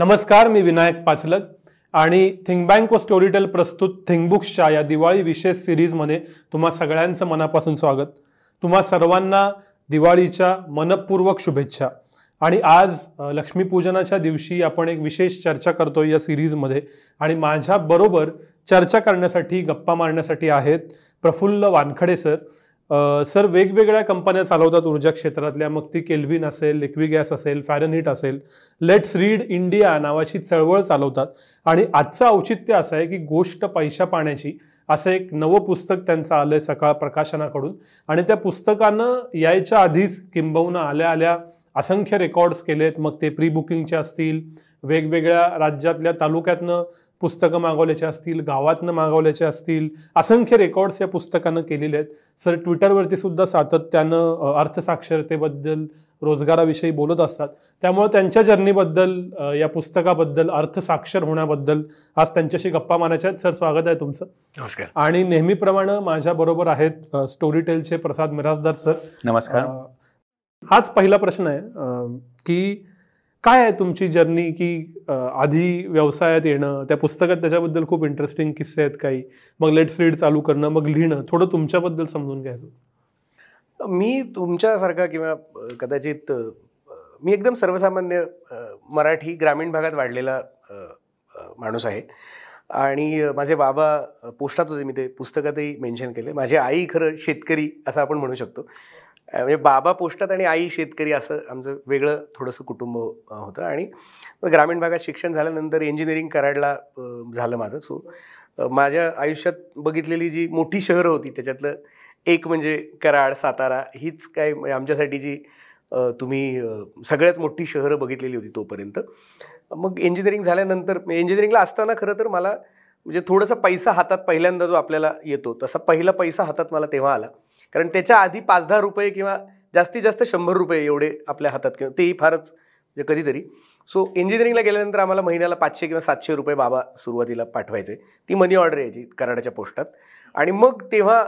नमस्कार मी विनायक पाचलक आणि think bank व स्टोरीटेल प्रस्तुत थिंकबुक्सच्या या दिवाळी विशेष सिरीजमध्ये तुम्हा सगळ्यांचं मनापासून स्वागत. तुम्हा सर्वांना दिवाळीच्या मनपूर्वक शुभेच्छा. आणि आज लक्ष्मीपूजनाच्या दिवशी आपण एक विशेष चर्चा करतोय या सिरीजमध्ये आणि माझ्या बरोबर चर्चा करण्यासाठी गप्पा मारण्यासाठी आहेत प्रफुल्ल वानखडे सर. सर वेगवेगळ्या कंपन्या चालवतात ऊर्जा क्षेत्रातल्या. मग ती केल्विन असेल लिक्वी गॅस असेल फॅरनहीट असेल. लेट्स रीड इंडिया नावाची चळवळ चालवतात. आणि आजचं औचित्य असं आहे की गोष्ट पैशा पाण्याची असं एक नवं पुस्तक त्यांचं आलं आहे सकाळ प्रकाशनाकडून. आणि त्या पुस्तकानं यायच्या आधीच किंबहुना आल्या आल्या असंख्य रेकॉर्ड्स केलेत. मग ते प्री बुकिंगचे असतील. वेगवेगळ्या राज्यातल्या तालुक्यातनं पुस्तकं मागवल्याचे असतील गावातनं मागवल्याचे असतील असंख्य रेकॉर्ड्स या पुस्तकानं केलेले आहेत. सर ट्विटरवरती सुद्धा सातत्यानं अर्थसाक्षरतेबद्दल रोजगाराविषयी बोलत असतात. त्यामुळे त्यांच्या जर्नीबद्दल या पुस्तकाबद्दल अर्थसाक्षर होण्याबद्दल आज त्यांच्याशी गप्पा मारायच्या आहेत. सर स्वागत आहे तुमचं. नमस्कार. आणि नेहमीप्रमाणे माझ्या बरोबर आहेत स्टोरी टेलचे प्रसाद मिराजदार सर. नमस्कार. हाच पहिला प्रश्न आहे की काय आहे तुमची जर्नी की आधी व्यवसायात येणं त्या पुस्तकात त्याच्याबद्दल खूप इंटरेस्टिंग किस्से आहेत काही. मग लेट्स रीड चालू करणं मग लिहिणं थोडं तुमच्याबद्दल समजून घ्यायचं. मी तुमच्यासारखा किंवा कदाचित मी एकदम सर्वसामान्य मराठी ग्रामीण भागात वाढलेला माणूस आहे. आणि माझे बाबा पोस्टात होते मी ते पुस्तकातही मेन्शन केले. माझी आई खरं शेतकरी असं आपण म्हणू शकतो. म्हणजे बाबा पोस्टात आणि आई शेतकरी असं आमचं वेगळं थोडंसं कुटुंब होतं. आणि ग्रामीण भागात शिक्षण झाल्यानंतर इंजिनिअरिंग कराडला झालं माझं. सो माझ्या आयुष्यात बघितलेली जी मोठी शहरं होती त्याच्यातलं एक म्हणजे कराड सातारा हीच काय आमच्यासाठी जी तुम्ही सगळ्यात मोठी शहरं बघितलेली होती तोपर्यंत. मग इंजिनिअरिंग झाल्यानंतर म्हणजे इंजिनिअरिंगला असताना खरं तर मला म्हणजे थोडासा पैसा हातात पहिल्यांदा जो आपल्याला येतो तसा पहिला पैसा हातात मला तेव्हा आला. कारण त्याच्या आधी पाच दहा रुपये किंवा जास्तीत जास्त शंभर रुपये एवढे आपल्या हातात किंवा तेही फारच म्हणजे कधीतरी. सो इंजिनिअरिंगला गेल्यानंतर आम्हाला महिन्याला पाचशे किंवा सातशे रुपये बाबा सुरुवातीला पाठवायचे. ती मनी ऑर्डर यायची कराडाच्या पोस्टात. आणि मग तेव्हा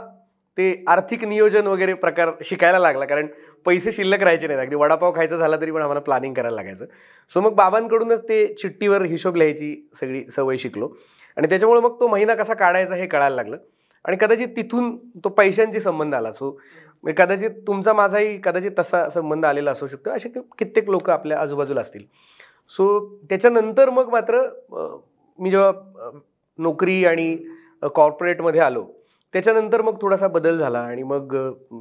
ते आर्थिक नियोजन वगैरे प्रकार शिकायला लागला. कारण पैसे शिल्लक राहायचे नाहीत. अगदी वडापाव खायचा झाला तरी पण आम्हाला प्लॅनिंग करायला लागायचं. सो मग बाबांकडूनच ते चिठ्ठीवर हिशोब लिहायची सगळी सवय शिकलो. आणि त्याच्यामुळे मग तो महिना कसा काढायचा हे कळायला लागलं. आणि कदाचित तिथून तो पैशांशी संबंध आला सो म्हणजे कदाचित तुमचा माझाही कदाचित तसा संबंध आलेला असू शकतो. असे कित्येक लोक आपल्या आजूबाजूला असतील. सो त्याच्यानंतर मग मात्र मी जेव्हा नोकरी आणि कॉर्पोरेटमध्ये आलो त्याच्यानंतर मग थोडासा बदल झाला आणि मग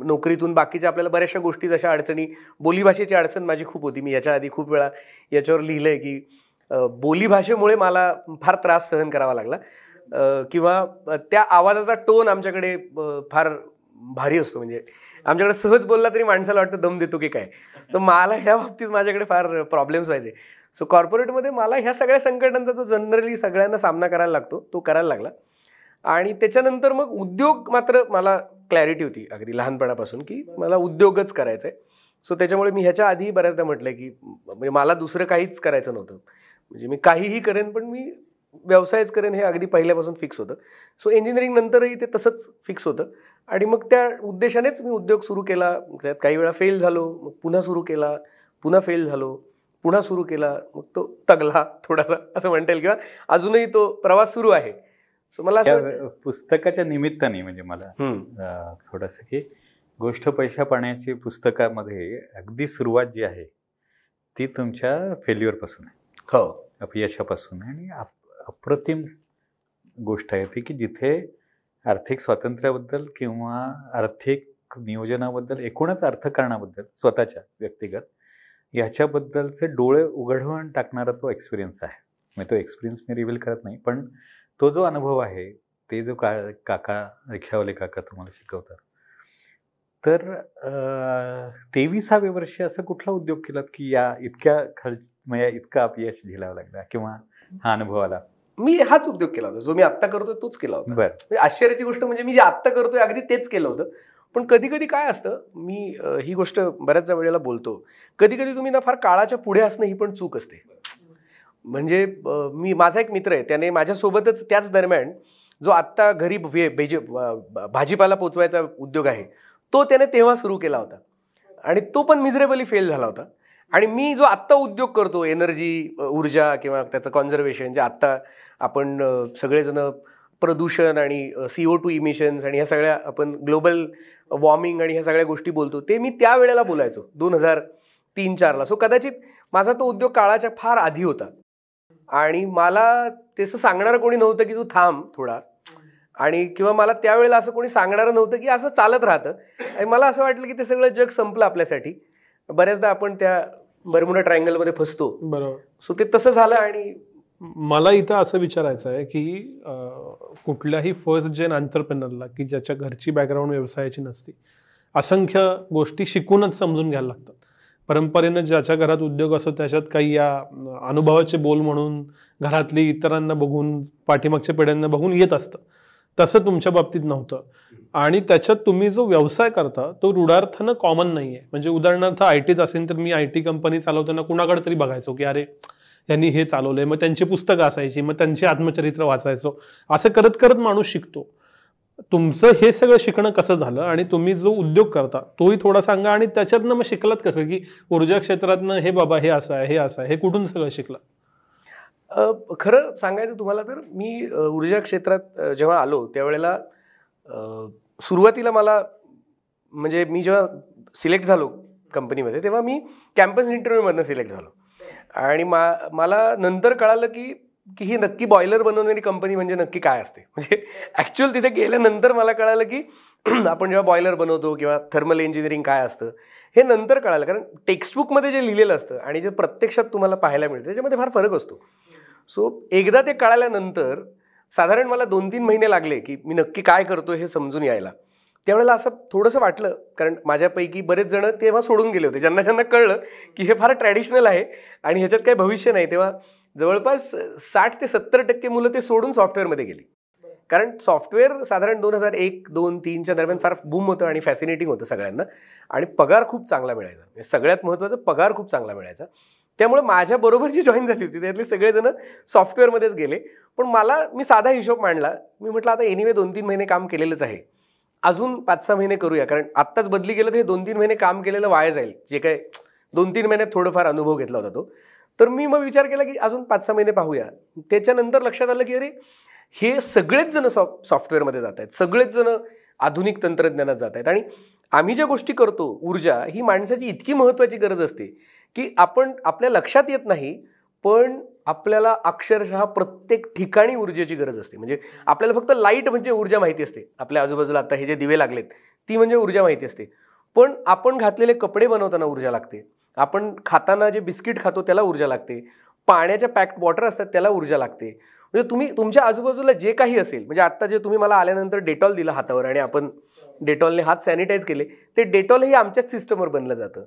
नोकरीतून बाकीच्या आपल्याला बऱ्याचशा गोष्टी जशा अडचणी बोलीभाषेची अडचण माझी खूप होती. मी याच्या आधी खूप वेळा याच्यावर लिहिलं आहे की बोलीभाषेमुळे मला फार त्रास सहन करावा लागला. किंवा त्या आवाजाचा टोन आमच्याकडे फार भारी असतो. म्हणजे आमच्याकडे सहज बोलला तरी माणसाला वाटतं दम देतो की काय? तर मला ह्या बाबतीत माझ्याकडे फार प्रॉब्लेम्स व्हायचे. सो कॉर्पोरेटमध्ये मला ह्या सगळ्या संकटांचा जो जनरली सगळ्यांना सामना करायला लागतो तो करायला लागला. आणि त्याच्यानंतर मग उद्योग मात्र मला क्लॅरिटी होती अगदी लहानपणापासून की मला उद्योगच करायचा आहे सो त्याच्यामुळे मी ह्याच्या आधी बऱ्याचदा म्हटलं की म्हणजे मला दुसरं काहीच करायचं नव्हतं. म्हणजे मी काहीही करेन पण मी व्यवसायच करेन हे अगदी पहिल्यापासून फिक्स होतं. सो इंजिनिअरिंग नंतरही ते तसंच फिक्स होतं. आणि मग त्या उद्देशानेच मी उद्योग सुरू केला. त्यात काही वेळा फेल झालो मग पुन्हा सुरू केला पुन्हा फेल झालो पुन्हा सुरू केला मग तो तगला थोडासा असं म्हणता येईल. किंवा अजूनही तो प्रवास सुरू आहे. सो मला असं पुस्तकाच्या निमित्ताने म्हणजे मला थोडंसं की गोष्ट पैशा पाण्याची पुस्तकामध्ये अगदी सुरुवात जी आहे ती तुमच्या फेल्युअरपासून आहे. हो. अपयशापासून आणि अप्रतिम गोष्ट आहे ती की जिथे आर्थिक स्वातंत्र्याबद्दल किंवा आर्थिक नियोजनाबद्दल एकूणच अर्थकारणाबद्दल स्वतःच्या व्यक्तिगत ह्याच्याबद्दलचे डोळे उघडवून टाकणारा तो एक्सपिरियन्स आहे. म्हणजे मी तो एक्सपिरियन्स मी रिव्हील करत नाही पण तो जो अनुभव आहे ते जो का काका रिक्षावाले काका तुम्हाला शिकवतात. तर तेविसावे वर्षी असं कुठला उद्योग केलात की या इतक्या खर्च म्हणजे इतका अपयश झेलावा लागला किंवा हा अनुभव आला? मी हाच उद्योग केला होता. जो मी आत्ता करतोय तोच केला होता. म्हणजे आश्चर्याची गोष्ट म्हणजे मी जे आत्ता करतोय अगदी तेच केलं होतं. पण कधी कधी काय असतं मी ही गोष्ट बऱ्याच वेळेला बोलतो. कधी कधी तुम्ही ना फार काळाच्या पुढे असणं ही पण चूक असते. म्हणजे मी माझा एक मित्र आहे त्याने माझ्यासोबतच त्याच दरम्यान जो आत्ता घरी भे भेजे भाजीपाला पोचवायचा उद्योग आहे तो त्याने तेव्हा सुरू केला होता. आणि तो पण मिझरेबली फेल झाला होता. आणि मी जो आत्ता उद्योग करतो एनर्जी ऊर्जा किंवा त्याचं कॉन्झर्वेशन जे आत्ता आपण सगळेजणं सगळेजण प्रदूषण आणि सी ओ टू इमिशन्स आणि ह्या सगळ्या आपण ग्लोबल वॉर्मिंग आणि ह्या सगळ्या गोष्टी बोलतो ते मी त्या वेळेला बोलायचो दोन हजार तीन चारला. सो कदाचित माझा तो उद्योग काळाच्या फार आधी होता. आणि मला तसं सांगणारं कोणी नव्हतं की तू थांब थोडा. आणि किंवा मला त्यावेळेला असं कोणी सांगणारं नव्हतं की असं चालत राहतं. आणि मला असं वाटलं की ते सगळं जग संपलं आपल्यासाठी. बऱ्याचदा आपण त्या बरमुडा ट्रायंगलमध्ये फसतो. बरोबर. सो ते तसं झालं आणि मला इथं असं विचारायचं आहे की कुठल्याही फर्स्ट जेन आंतरप्रेनरला की ज्याच्या घरची बॅकग्राऊंड व्यवसायाची नसती असंख्य गोष्टी शिकूनच समजून घ्यायला लागतात. परंपरेनं ज्याच्या घरात उद्योग असतो त्याच्यात काही या अनुभवाचे बोल म्हणून घरातली इतरांना बघून पाठीमागच्या पिढ्यांना बघून येत असतं. तसं तुमच्या बाबतीत नव्हतं. आणि त्याच्यात तुम्ही जो व्यवसाय करता तो रुडार्थानं कॉमन नाही आहे म्हणजे उदाहरणार्थ आय टीत असेल तर मी आय टी कंपनी चालवताना कुणाकडे तरी बघायचो की अरे यांनी हे चालवलंय मग त्यांची पुस्तकं असायची मग त्यांची आत्मचरित्र वाचायचो. असं करत करत माणूस शिकतो. तुमचं हे सगळं शिकणं कसं झालं आणि तुम्ही जो उद्योग करता तोही थोडा सांगा आणि त्याच्यातनं मग शिकलात कसं की ऊर्जा क्षेत्रातनं हे बाबा हे असं आहे हे असं आहे हे कुठून सगळं शिकलं खरं सांगायचं तुम्हाला तर मी ऊर्जा क्षेत्रात जेव्हा आलो त्यावेळेला सुरुवातीला मला म्हणजे मी जेव्हा सिलेक्ट झालो कंपनीमध्ये तेव्हा मी कॅम्पस इंटरव्ह्यूमधनं सिलेक्ट झालो. आणि मा मला नंतर कळालं की की ही नक्की बॉयलर बनवणारी कंपनी म्हणजे नक्की काय असते. म्हणजे ॲक्च्युअल तिथे गेल्यानंतर मला कळालं की आपण जेव्हा बॉयलर बनवतो किंवा थर्मल इंजिनिअरिंग काय असतं हे नंतर कळालं. कारण टेक्स्टबुकमध्ये जे लिहिलेलं असतं आणि जे प्रत्यक्षात तुम्हाला पाहायला मिळतं त्याच्यामध्ये फार फरक असतो. सो एकदा ते कळाल्यानंतर साधारण मला दोन तीन महिने लागले की मी नक्की काय करतो हे समजून यायला. त्यावेळेला असं थोडंसं वाटलं कारण माझ्यापैकी बरेच जण तेव्हा सोडून गेले होते. ज्यांना ज्यांना कळलं की हे फार ट्रॅडिशनल आहे आणि ह्याच्यात काही भविष्य नाही तेव्हा जवळपास साठ ते सत्तर टक्के मुलं ते सोडून सॉफ्टवेअरमध्ये गेली. कारण सॉफ्टवेअर साधारण दोन हजार एक दोन तीनच्या दरम्यान फार बूम होतं आणि फॅसिनेटिंग होतं सगळ्यांना. आणि पगार खूप चांगला मिळायचा. म्हणजे सगळ्यात महत्त्वाचं पगार खूप चांगला मिळायचा. त्यामुळे माझ्याबरोबर जी जॉईन झाली होती. त्यातले सगळेजण सॉफ्टवेअरमध्येच गेले. पण मला मी साधा हिशोब मांडला. मी म्हटलं आता एनिवे दोन तीन महिने काम केलेलंच आहे. अजून पाच सहा महिने करूया. कारण आत्ताच बदली गेलं तर हे दोन तीन महिने काम केलेलं वाया जाईल. जे काय दोन तीन महिन्यात थोडंफार अनुभव घेतला होता तो. तर मी मग विचार केला की अजून पाच सहा महिने पाहूया. त्याच्यानंतर लक्षात आलं की अरे हे सगळेच जण सॉफ्ट सॉफ्टवेअरमध्ये जात आहेत. सगळेच जण आधुनिक तंत्रज्ञानात जात आहेत. आणि आम्ही ज्या गोष्टी करतो ऊर्जा ही माणसाची इतकी महत्त्वाची गरज असते की आपण आपल्या लक्षात येत नाही पण आपल्याला अक्षरशः प्रत्येक ठिकाणी ऊर्जेची गरज असते. म्हणजे आपल्याला फक्त लाइट म्हणजे ऊर्जा माहिती असते. आपल्या आजूबाजूला आता हे जे दिवे लागलेत ती म्हणजे ऊर्जा माहिती असते. पण आपण घातलेले कपडे बनवताना ऊर्जा लागते. आपण खाताना जे बिस्किट खातो त्याला ऊर्जा लागते. पाण्याच्या पॅक्ड वॉटर असतात त्याला ऊर्जा लागते. म्हणजे तुम्ही तुमच्या आजूबाजूला जे काही असेल म्हणजे आत्ता जे तुम्ही मला आल्यानंतर डेटॉल दिलं हातावर आणि आपण डेटॉलने हात सॅनिटाईज केले ते डेटॉलही आमच्याच सिस्टमवर बनलं जातं.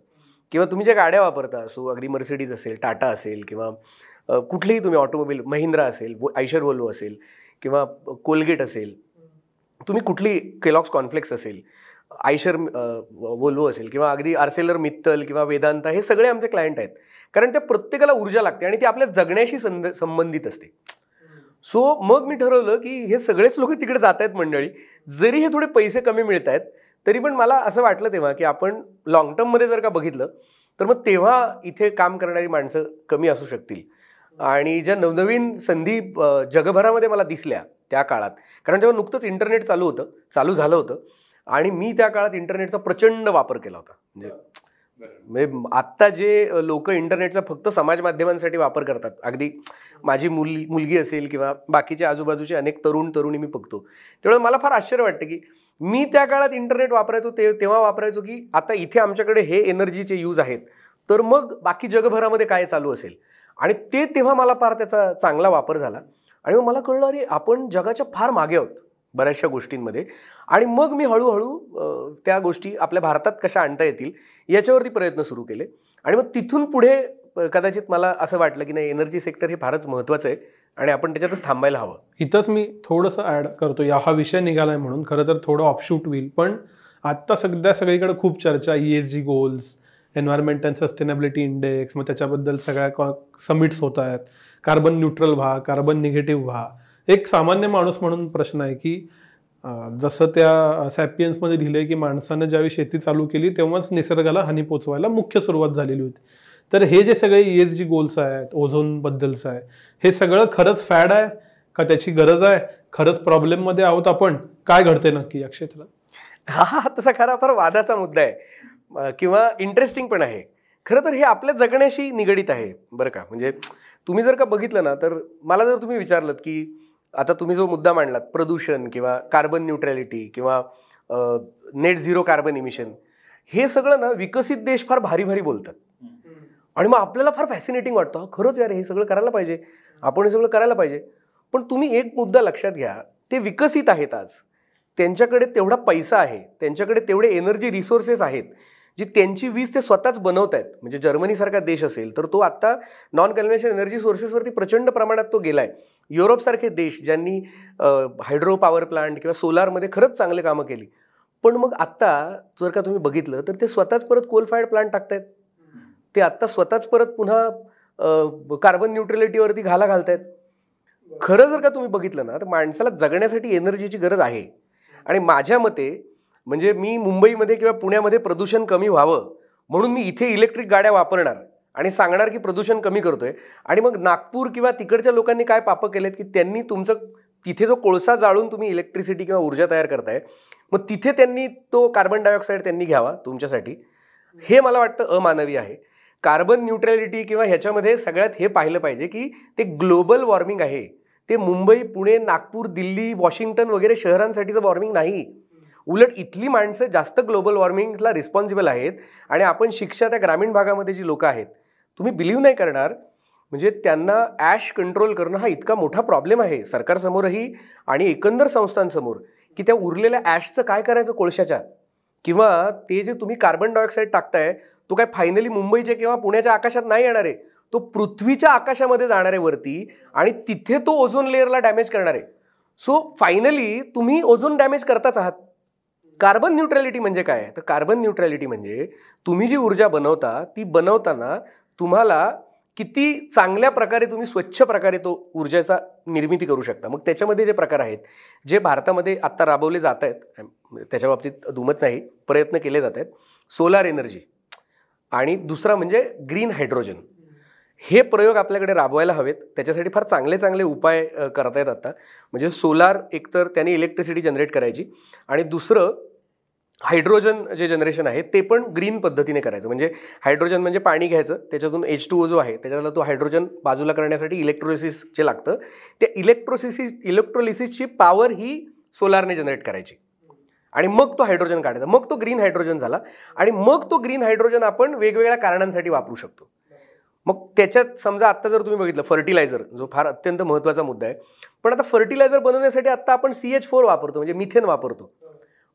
किंवा तुम्ही ज्या गाड्या वापरता असो अगदी मर्सिडीज असेल टाटा असेल किंवा कुठलीही तुम्ही ऑटोमोबाईल महिंद्रा असेल वो- आयशर वोल्वो असेल किंवा कोलगेट असेल तुम्ही कुठली केलॉक्स कॉन्फ्लेक्स असेल आयशर वोल्वो असेल किंवा अगदी आर्सेलर मित्तल किंवा वेदांता हे सगळे आमचे क्लायंट आहेत. कारण त्या प्रत्येकाला ऊर्जा लागते आणि ती आपल्या जगण्याशी संद संबंधित असते. सो मग मी ठरवलं की हे सगळेच लोक तिकडे जात आहेत मंडळी. जरी हे थोडे पैसे कमी मिळत आहेत तरी पण मला असं वाटलं तेव्हा की आपण लॉंग टर्ममध्ये जर का बघितलं तर मग तेव्हा इथे काम करणारी माणसं कमी असू शकतील. आणि ज्या नवनवीन संधी जगभरामध्ये मला दिसल्या त्या काळात कारण तेव्हा नुकतंच इंटरनेट चालू होतं चालू झालं होतं. आणि मी त्या काळात इंटरनेटचा प्रचंड वापर केला होता. म्हणजे म्हणजे आत्ता जे लोक इंटरनेटचा फक्त समाज माध्यमांसाठी वापर करतात अगदी माझी मुली मुलगी असेल किंवा बाकीचे आजूबाजूचे अनेक तरुण तरुणी मी बघतो त्यामुळे मला फार आश्चर्य वाटतं की मी त्या काळात इंटरनेट वापरायचो ते तेव्हा वापरायचो की आता इथे आमच्याकडे हे एनर्जीचे यूज आहेत तर मग बाकी जगभरामध्ये काय चालू असेल? आणि ते तेव्हा मला फार त्याचा चांगला वापर झाला. आणि मग मला कळलं अरे आपण जगाच्या फार मागे आहोत. बऱ्याचशा गोष्टींमध्ये. आणि मग मी हळूहळू त्या गोष्टी आपल्या भारतात कशा आणता येतील याच्यावरती प्रयत्न सुरू केले. आणि मग तिथून पुढे कदाचित मला असं वाटलं की नाही एनर्जी सेक्टर हे फारच महत्त्वाचं आहे आणि आपण त्याच्यातच थांबायला हवं. इथंच मी थोडंसं ॲड करतो. या हा विषय निघालाय म्हणून. खरं तर थोडं ऑफशूट होईल पण आत्ता सध्या सगळीकडे खूप चर्चा E S G goals environment and sustainability index मग त्याच्याबद्दल सगळ्या समिट्स होत आहेत. कार्बन न्यूट्रल व्हा कार्बन निगेटिव्ह व्हा. एक सामान्य माणूस म्हणून प्रश्न आहे की जसं त्या सॅपियन्समध्ये लिहिलंय की माणसानं ज्यावेळी शेती चालू केली तेव्हाच निसर्गाला हानी पोचवायला मुख्य सुरुवात झालेली होती. तर हे जे सगळे एस जी गोल्स आहेत ओझोनबद्दलचं आहे हे सगळं खरंच फॅड आहे का त्याची गरज आहे? खरंच प्रॉब्लेममध्ये आहोत आपण? काय घडतंय नक्की या क्षेत्रात? हा तसा खरा फार वादाचा मुद्दा आहे. किंवा इंटरेस्टिंग पण आहे. खरं तर हे आपल्या जगण्याशी निगडीत आहे बरं का? म्हणजे तुम्ही जर का बघितलं ना तर मला जर तुम्ही विचारलं की आता तुम्ही जो मुद्दा मांडलात प्रदूषण किंवा कार्बन न्यूट्रॅलिटी किंवा नेट झिरो कार्बन इमिशन हे सगळं ना विकसित देश फार भारी भारी बोलतात. आणि मग आपल्याला फार फॅसिनेटिंग वाटतं. खरंच यार हे सगळं करायला पाहिजे. आपण हे सगळं करायला पाहिजे. पण तुम्ही एक मुद्दा लक्षात घ्या. ते विकसित आहेत आज. त्यांच्याकडे तेवढा पैसा आहे. त्यांच्याकडे तेवढे एनर्जी रिसोर्सेस आहेत जी त्यांची वीज ते स्वतःच बनवत आहेत म्हणजे जर्मनीसारखा देश असेल तर तो आत्ता नॉन कन्व्हेन्शनल एनर्जी सोर्सेसवरती प्रचंड प्रमाणात तो गेला आहे युरोपसारखे देश ज्यांनी हायड्रो पॉवर प्लांट किंवा सोलारमध्ये खरंच चांगले कामं केली. पण मग आत्ता जर का तुम्ही बघितलं तर ते स्वतःच परत कोलफायर्ड प्लांट टाकतायत. ते आत्ता स्वतःच परत पुन्हा कार्बन न्यूट्रलिटीवरती घाला घालतायत. खरं जर का तुम्ही बघितलं ना तर माणसाला जगण्यासाठी एनर्जीची गरज आहे. आणि माझ्या मते म्हणजे मी मुंबईमध्ये किंवा पुण्यामध्ये प्रदूषण कमी व्हावं म्हणून मी इथे इलेक्ट्रिक गाड्या वापरणार. आणि सांगणार की प्रदूषण कमी करतोय. आणि मग नागपूर किंवा तिकडच्या लोकांनी काय पापं केलेत की त्यांनी तुमचं तिथे जो कोळसा जाळून तुम्ही इलेक्ट्रिसिटी किंवा ऊर्जा तयार करताय मग तिथे त्यांनी तो कार्बन डायऑक्साईड त्यांनी घ्यावा तुमच्यासाठी. हे मला वाटतं अमानवी आहे. कार्बन न्यूट्रॅलिटी किंवा ह्याच्यामध्ये सगळ्यात हे पाहिलं पाहिजे की ते ग्लोबल वॉर्मिंग आहे. ते मुंबई पुणे नागपूर दिल्ली वॉशिंग्टन वगैरे शहरांसाठीचं वॉर्मिंग नाही. उलट इथली माणसं जास्त ग्लोबल वॉर्मिंगला रिस्पॉन्सिबल आहेत. आणि आपण शिक्षा त्या ग्रामीण भागामध्ये जी लोकं आहेत तुम्ही बिलीव्ह नाही करणार. म्हणजे त्यांना ॲश कंट्रोल करणं हा इतका मोठा प्रॉब्लेम आहे. सरकारसमोरही आणि एकंदर संस्थांसमोर की त्या उरलेल्या ॲशचं काय करायचं कोळशाच्या? किंवा ते जे तुम्ही कार्बन डायऑक्साईड टाकताय तो काय फायनली मुंबईच्या किंवा पुण्याच्या आकाशात नाही येणार आहे? तो पृथ्वीच्या आकाशामध्ये जाणार आहे वरती आणि तिथे तो ओझोन लेअरला डॅमेज करणार आहे. सो फायनली तुम्ही ओझोन डॅमेज करताच आहात. कार्बन न्यूट्रॅलिटी म्हणजे काय? तर कार्बन न्यूट्रॅलिटी म्हणजे तुम्ही जी ऊर्जा बनवता ती बनवताना तुम्हाला किती चांगल्या प्रकारे तुम्ही स्वच्छ प्रकारे तो ऊर्जेचा निर्मिती करू शकता. मग त्याच्यामध्ये जे प्रकार आहेत जे भारतामध्ये आत्ता राबवले जात आहेत त्याच्या बाबतीत दुमत नाही प्रयत्न केले जात आहेत सोलार एनर्जी आणि दुसरा म्हणजे ग्रीन हायड्रोजन हे प्रयोग आपल्याकडे राबवायला हवेत. त्याच्यासाठी फार चांगले चांगले उपाय करता येत आता. म्हणजे सोलार एकतर त्याने इलेक्ट्रिसिटी जनरेट करायची आणि दुसरं हायड्रोजन जे जनरेशन आहे ते पण ग्रीन पद्धतीने करायचं. म्हणजे हायड्रोजन म्हणजे पाणी घ्यायचं त्याच्यातून एच टू ओ जो आहे त्याच्यातला तो हायड्रोजन बाजूला करण्यासाठी इलेक्ट्रोलिसिस जे लागतं त्या इलेक्ट्रोसिसिस इलेक्ट्रोलिसिसची पॉवर ही सोलारने जनरेट करायची. आणि मग तो हायड्रोजन काढायचा. मग तो ग्रीन हायड्रोजन झाला. आणि मग तो ग्रीन हायड्रोजन आपण वेगवेगळ्या कारणांसाठी वापरू शकतो. मग त्याच्यात समजा आत्ता जर तुम्ही बघितलं फर्टिलायझर जो फार अत्यंत महत्त्वाचा मुद्दा आहे. पण आता फर्टिलायझर बनवण्यासाठी आत्ता आपण सी एच फोर वापरतो म्हणजे मिथेन वापरतो.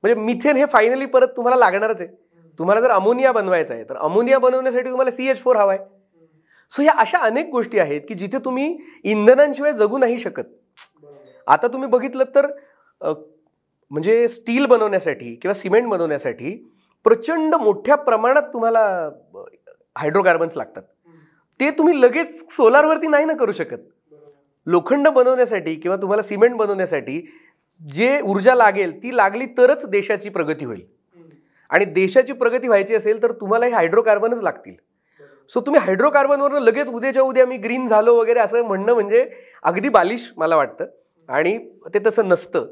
म्हणजे मिथेन हे फायनली परत तुम्हाला लागणारच आहे. तुम्हाला जर अमोनिया बनवायचा आहे तर अमोनिया बनवण्यासाठी तुम्हाला सी एच फोर हवा आहे. सो ह्या अशा अनेक गोष्टी आहेत की जिथे तुम्ही इंधनांशिवाय जगू नाही शकत. आता तुम्ही बघितलं तर म्हणजे स्टील बनवण्यासाठी किंवा सिमेंट बनवण्यासाठी प्रचंड मोठ्या प्रमाणात तुम्हाला हायड्रोकार्बन्स लागतात. ते तुम्ही लगेच सोलारवरती नाही ना करू शकत. लोखंड बनवण्यासाठी किंवा तुम्हाला सिमेंट बनवण्यासाठी जे ऊर्जा लागेल ती लागली तरच देशाची प्रगती होईल. आणि देशाची प्रगती व्हायची असेल तर तुम्हाला हे हायड्रोकार्बनच लागतील. सो तुम्ही हायड्रोकार्बनवरनं लगेच उद्याच्या उद्या मी ग्रीन झालो वगैरे असं म्हणणं म्हणजे अगदी बालिश मला वाटतं. आणि ते तसं नसतं.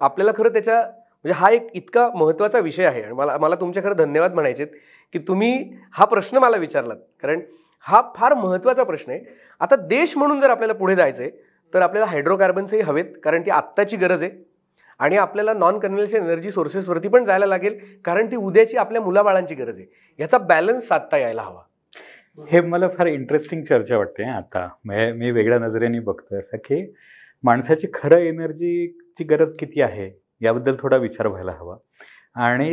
आपल्याला खरं त्याच्या म्हणजे हा एक इतका महत्त्वाचा विषय आहे. आणि मला मला तुमच्या खरं धन्यवाद म्हणायचे की तुम्ही हा प्रश्न मला विचारलात. कारण हा फार महत्त्वाचा प्रश्न आहे. आता देश म्हणून जर आपल्याला पुढे जायचं आहे तर आपल्याला हायड्रोकार्बन्सही हवेत. कारण ती आत्ताची गरज आहे. आणि आपल्याला नॉन कन्व्हेन्शनल एनर्जी सोर्सेसवरती पण जायला लागेल कारण ती उद्याची आपल्या मुलाबाळांची गरज आहे. याचा बॅलन्स साधता यायला हवा. हे मला फार इंटरेस्टिंग चर्चा वाटते आता. म्हणजे मी वेगळ्या नजरेने बघतोय असं की माणसाची खरं एनर्जीची गरज किती आहे याबद्दल थोडा विचार व्हायला हवा. आणि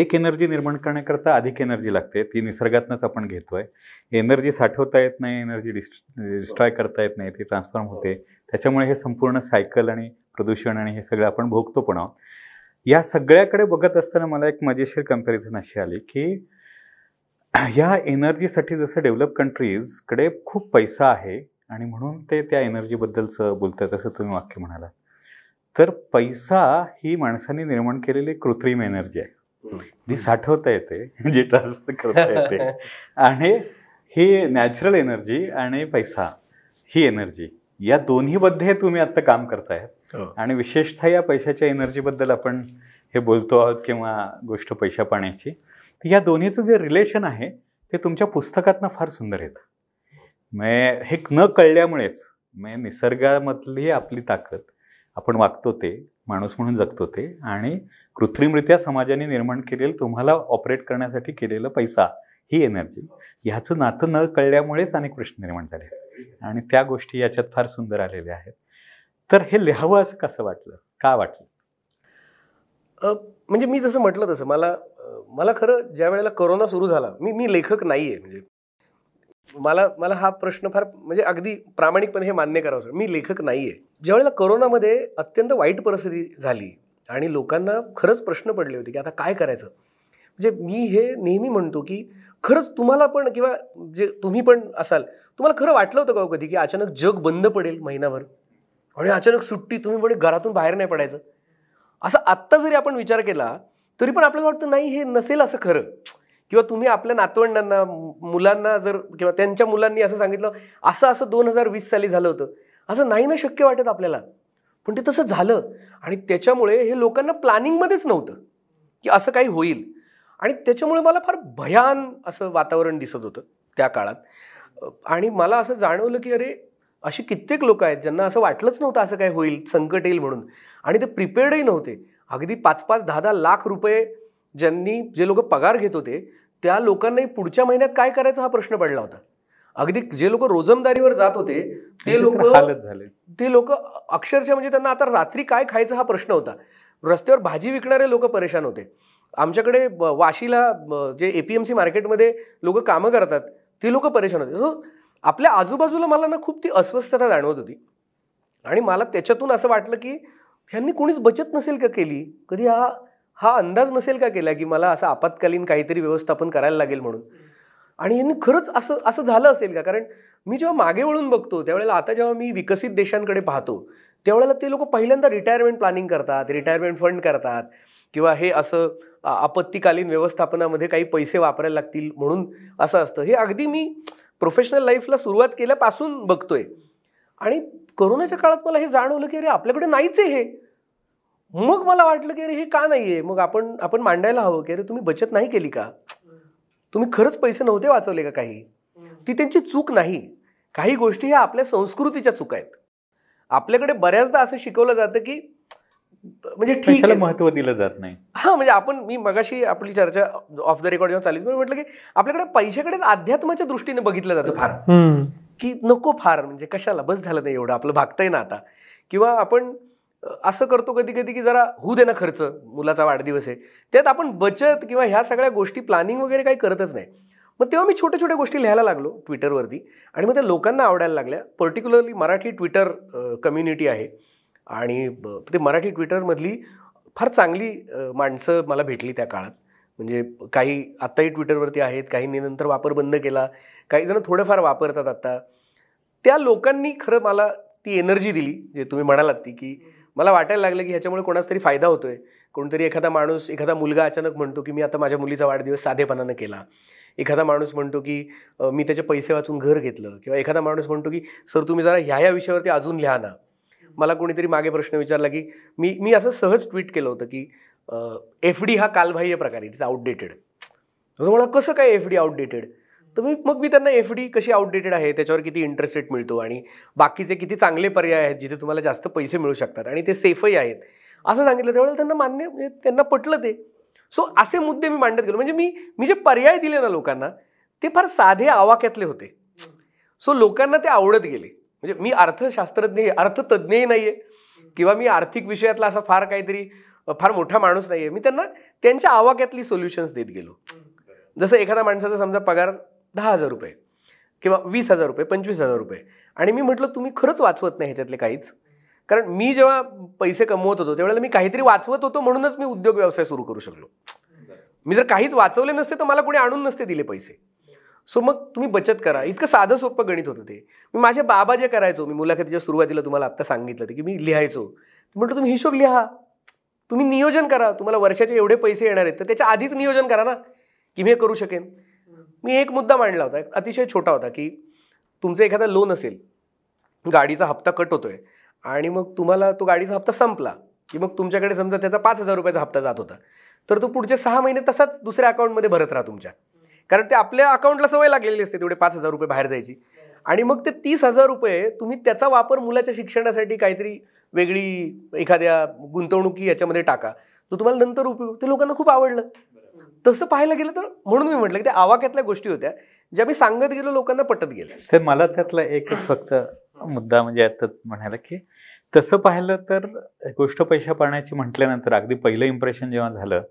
एक एनर्जी निर्माण करण्याकरता अधिक एनर्जी लागते. ती निसर्गातनंच आपण घेतोय. एनर्जी साठवता येत नाही एनर्जी डिस् डिस्ट्रॉय करता येत नाही ती ट्रान्सफॉर्म होते. त्याच्यामुळे हे संपूर्ण सायकल आणि प्रदूषण आणि हे सगळं आपण भोगतो पण आहोत. या सगळ्याकडे बघत असताना मला एक मजेशीर कंपॅरिझन अशी आली की ह्या एनर्जीसाठी जसं डेव्हलप कंट्रीजकडे खूप पैसा आहे आणि म्हणून ते त्या एनर्जीबद्दलचं बोलतात असं तुम्ही वाक्य म्हणाला तर पैसा ही माणसाने निर्माण केलेली कृत्रिम एनर्जी आहे. जी साठवता येते जी ट्रान्सफर करता येते. आणि ही नॅचरल एनर्जी आणि पैसा ही एनर्जी या दोन्हीमध्ये तुम्ही आत्ता काम करतायत हो. आणि विशेषतः या पैशाच्या एनर्जीबद्दल आपण हे बोलतो आहोत किंवा गोष्ट पैशा पाण्याची तर या दोन्हीचं जे रिलेशन आहे ते तुमच्या पुस्तकातनं फार सुंदर येतं. म्हणजे हे न कळल्यामुळेच म्हणजे निसर्गामधली आपली ताकद आपण वागतो ते माणूस म्हणून जगतो ते आणि कृत्रिमरित्या समाजाने निर्माण केलेलं तुम्हाला ऑपरेट करण्यासाठी केलेला पैसा ही एनर्जी ह्याचं नातं न कळल्यामुळेच अनेक प्रश्न निर्माण झाले आणि त्या गोष्टी याच्यात फार सुंदर आलेल्या आहेत. तर हे लिहावं असं कसं वाटलं? का वाटलं? म्हणजे मी जसं म्हटलं तसं मला मला खरं ज्या वेळेला करोना सुरू झाला मी मी लेखक नाही आहे म्हणजे मला मला हा प्रश्न फार म्हणजे अगदी प्रामाणिकपणे हे मान्य करावं मी लेखक नाही आहे ज्यावेळेला कोरोनामध्ये अत्यंत वाईट परिस्थिती झाली आणि लोकांना खरंच प्रश्न पडले होते की आता काय करायचं? म्हणजे मी हे नेहमी म्हणतो की खरंच तुम्हाला पण किंवा जे तुम्ही पण असाल तुम्हाला खरं वाटलं होतं का हो कधी की अचानक जग बंद पडेल महिनाभर? आणि अचानक सुट्टी तुम्ही म्हणजे घरातून बाहेर नाही पडायचं? असं आत्ता जरी आपण विचार केला तरी पण आपल्याला वाटतं नाही हे नसेल असं खरं. किंवा तुम्ही आपल्या नातवंडांना मुलांना जर किंवा त्यांच्या मुलांनी असं सांगितलं असं असं दोन हजार वीस साली झालं होतं. असं नाही ना शक्य वाटत आपल्याला. पण ते तसं झालं. आणि त्याच्यामुळे हे लोकांना प्लॅनिंगमध्येच नव्हतं की असं काही होईल. आणि त्याच्यामुळे मला फार भयान असं वातावरण दिसत होतं त्या काळात. आणि मला असं जाणवलं की अरे अशी कित्येक लोक आहेत ज्यांना असं वाटलंच नव्हतं असं काय होईल संकट येईल म्हणून. आणि ते प्रिपेअर्डही नव्हते. अगदी पाच पाच दहा दहा लाख रुपये ज्यांनी जे लोक पगार घेत होते त्या लोकांनाही पुढच्या महिन्यात काय करायचा हा प्रश्न पडला होता. अगदी जे लोक रोजमदारीवर जात होते ते लोक हालत झाले. ते लोक अक्षरशः म्हणजे त्यांना आता रात्री काय खायचं हा प्रश्न होता. रस्त्यावर भाजी विकणारे लोक परेशान होते. आमच्याकडे वाशीला जे ए पी एम सी मार्केटमध्ये लोक कामं करतात ते लोक परेशान होते. सो आपल्या आजूबाजूला मला ना खूप ती अस्वस्थता जाणवत होती. आणि मला त्याच्यातून असं वाटलं की ह्यांनी कोणीच बचत नसेल का केली? कधी हा हा अंदाज नसेल का केला की मला असं आपत्कालीन काहीतरी व्यवस्थापन करायला लागेल म्हणून? आणि यांनी खरंच असं असं झालं असेल का? कारण मी जेव्हा मागे वळून बघतो त्यावेळेला आता जेव्हा मी विकसित देशांकडे पाहतो त्यावेळेला ते लोक पहिल्यांदा रिटायरमेंट प्लॅनिंग करतात रिटायरमेंट फंड करतात किंवा हे असं आपत्तीकालीन व्यवस्थापनामध्ये काही पैसे वापरायला लागतील म्हणून असं असतं. हे अगदी मी प्रोफेशनल लाईफला सुरुवात केल्यापासून बघतोय. आणि कोरोनाच्या काळात मला हे जाणवलं की अरे आपल्याकडे नाहीच आहे हे. मग मला वाटलं की अरे हे का नाही आहे मग आपण आपण मांडायला हवं की अरे तुम्ही बचत नाही केली का? तुम्ही खरंच पैसे नव्हते वाचवले का काही? ती त्यांची चूक नाही. काही गोष्टी ह्या आपल्या संस्कृतीच्या चुका आहेत. आपल्याकडे बऱ्याचदा असं शिकवलं जातं की म्हणजे ठीक महत्त्व दिलं जात नाही? हा म्हणजे आपण मी मगाशी आपली चर्चा ऑफ द रेकॉर्ड जेव्हा चालली म्हटलं की आपल्याकडे पैशाकडेच अध्यात्माच्या दृष्टीने बघितलं जातं फार. की नको फार म्हणजे कशाला? बस झालं नाही एवढं आपलं भागतंय ना आता. किंवा आपण असं करतो कधी कधी की जरा होऊ दे ना खर्च मुलाचा वाढदिवस आहे. त्यात आपण बचत किंवा ह्या सगळ्या गोष्टी प्लॅनिंग वगैरे काही करतच नाही. मग तेव्हा मी छोट्या छोट्या गोष्टी लिहायला लागलो ट्विटरवरती आणि मग त्या लोकांना आवडायला लागल्या. पर्टिक्युलरली मराठी ट्विटर कम्युनिटी आहे. आणि ब- ते मराठी ट्विटरमधली फार चांगली माणसं मला भेटली त्या काळात. म्हणजे काही आत्ताही ट्विटरवरती आहेत काहींनी नंतर वापर बंद केला. काही जण थोडंफार वापरतात आत्ता त्या लोकांनी खरं मला ती एनर्जी दिली जे तुम्ही म्हणालात ती की मला वाटायला लागलं की ह्याच्यामुळे कोणाचा तरी फायदा होतोय. कोणतरी एखादा माणूस एखादा मुलगा अचानक म्हणतो की मी आता माझ्या मुलीचा वाढदिवस साधेपणानं केला. एखादा माणूस म्हणतो की मी त्याचे पैसे वाचून घर घेतलं. किंवा एखादा माणूस म्हणतो की सर तुम्ही जरा ह्या ह्या विषयावरती अजून लिहा ना. मला कोणीतरी मागे प्रश्न विचारला की मी मी असं सहज ट्विट केलं होतं की एफ डी हा कालबाह्य प्रकार इट्स आउटडेटेड. मला कसं काय एफ डी आउटडेटेड? तुम्ही मग मी त्यांना एफ डी कशी आउटडेटेड आहे त्याच्यावर किती इंटरेस्ट रेट मिळतो आणि बाकीचे किती चांगले पर्याय आहेत जिथे तुम्हाला जास्त पैसे मिळू शकतात आणि ते सेफही आहेत. असं सांगितलं त्यावेळेला त्यांना मान्य म्हणजे त्यांना पटलं ते. सो असे मुद्दे मी मांडत गेलो. म्हणजे मी मी जे पर्याय दिले ना लोकांना ते फार साधे आवाक्यातले होते. सो लोकांना ते आवडत गेले. म्हणजे मी अर्थशास्त्रज्ञ अर्थतज्ञही नाही आहे किंवा मी आर्थिक विषयातला असा फार काहीतरी फार मोठा माणूस नाही आहे मी त्यांना त्यांच्या आवाक्यातली सोल्युशन्स देत गेलो. जसं एखाद्या माणसाचा समजा पगार दहा हजार रुपये किंवा वीस हजार रुपये पंचवीस हजार रुपये. आणि मी म्हटलं तुम्ही खरंच वाचवत नाही ह्याच्यातले काहीच. कारण मी जेव्हा पैसे कमवत होतो त्यावेळेला मी काहीतरी वाचवत होतो म्हणूनच मी उद्योग व्यवसाय सुरू करू शकलो. मी जर काहीच वाचवले नसते तर मला कोणी आणून नसते दिले पैसे. सो मग तुम्ही बचत करा. इतकं साधं सोपं गणित होतं ते. मी माझे बाबा जे करायचो मी मुलाखतीच्या सुरुवातीला तुम्हाला आत्ता सांगितलं ते की मी लिहायचो. म्हटलं तुम्ही हिशोब लिहा. तुम्ही नियोजन करा. तुम्हाला वर्षाचे एवढे पैसे येणार आहेत तर त्याच्या आधीच नियोजन करा ना की मी हे करू शकेन. मी एक मुद्दा मांडला होता अतिशय छोटा होता की तुमचं एखादा लोन असेल गाडीचा हप्ता कट होतोय आणि मग तुम्हाला तो गाडीचा हप्ता संपला की मग तुमच्याकडे समजा त्याचा पाच हजार रुपयाचा हप्ता जात होता तर तो पुढचे सहा महिने तसाच दुसऱ्या अकाउंटमध्ये भरत राहा तुमच्या. कारण ते आपल्या अकाउंटला सवय लागलेली असते तेवढे पाच हजार रुपये बाहेर जायची. आणि मग ते तीस हजार रुपये तुम्ही त्याचा वापर मुलाच्या शिक्षणासाठी काहीतरी वेगळी एखाद्या गुंतवणुकी याच्यामध्ये टाका जो तुम्हाला नंतर उपयोग ते लोकांना खूप आवडलं. तसं पाहायला गेलं तर म्हणून मी म्हटलं की त्या आवाक्यातल्या गोष्टी होत्या ज्या मी सांगत गेलो लोकांना पटत गेल्या तर मला त्यातला एकच फक्त मुद्दा म्हणजे आताच म्हणायला की तसं पाहिलं तर गोष्ट पैशा पाण्याची म्हटल्यानंतर अगदी पहिलं इम्प्रेशन जेव्हा झालं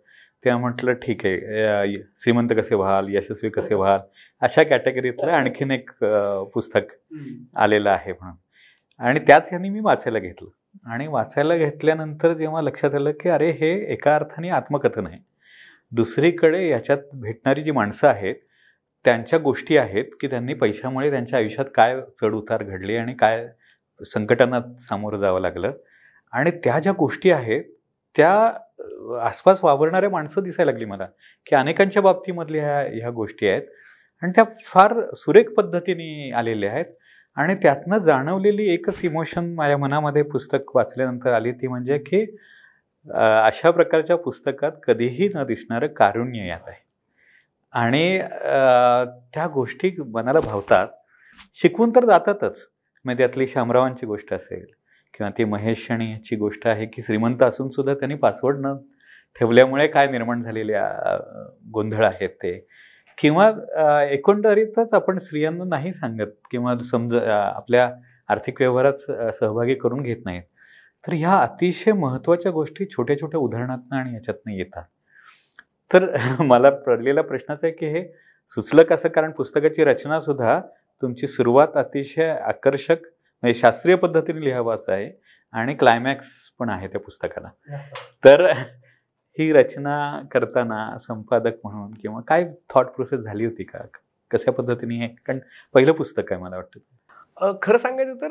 तेव्हा म्हटलं ठीक आहे श्रीमंत कसे व्हाल यशस्वी कसे व्हाल अशा कॅटेगरीतलं आणखीन एक पुस्तक आलेलं आहे म्हणून. आणि त्याच यांनी मी वाचायला घेतलं. आणि वाचायला घेतल्यानंतर जेव्हा लक्षात आलं की अरे हे एका अर्थाने आत्मकथन आहे. दुसरीकडे याच्यात भेटणारी जी माणसं आहेत त्यांच्या गोष्टी आहेत की त्यांनी पैशामुळे त्यांच्या आयुष्यात काय चढउतार घडले आणि काय संकटांना सामोरं जावं लागलं. आणि त्या ज्या गोष्टी आहेत त्या आसपास वावरणाऱ्या माणसं दिसायला लागली मला की अनेकांच्या बाबतीमधल्या ह्या ह्या गोष्टी आहेत. आणि त्या फार सुरेख पद्धतीने आलेल्या आहेत. आणि त्यातनं जाणवलेली एकच इमोशन माझ्या मनामध्ये पुस्तक वाचल्यानंतर आली ती म्हणजे की अशा प्रकारच्या पुस्तकात कधीही न दिसणारं कारुण्य यात आहे. आणि त्या गोष्टी मनाला भावतात. शिकवून तर जातातच. मग त्यातली शामरावांची गोष्ट असेल किंवा ती महेश आणि याची गोष्ट आहे की श्रीमंत असून सुद्धा त्यांनी पासवर्ड न ठेवल्यामुळे काय निर्माण झालेल्या गोंधळ आहेत ते. किंवा एकंदरीतच आपण स्त्रियांना नाही सांगत किंवा समज आपल्या आर्थिक व्यवहारात सहभागी करून घेत नाहीत. तर ह्या अतिशय महत्त्वाच्या गोष्टी छोट्या छोट्या उदाहरणातनं आणि याच्यातनं येतात. तर मला पडलेला प्रश्नच आहे की हे सुचलं कसं कारण पुस्तकाची रचना सुद्धा तुमची सुरुवात अतिशय आकर्षक म्हणजे शास्त्रीय पद्धतीने लिहावाच आहे आणि क्लायमॅक्स पण आहे त्या पुस्तकाला. तर ही रचना करताना संपादक म्हणून किंवा काय थॉट प्रोसेस झाली होती का? कशा पद्धतीने हे? कारण पहिलं पुस्तक आहे मला वाटतं. खरं सांगायचं तर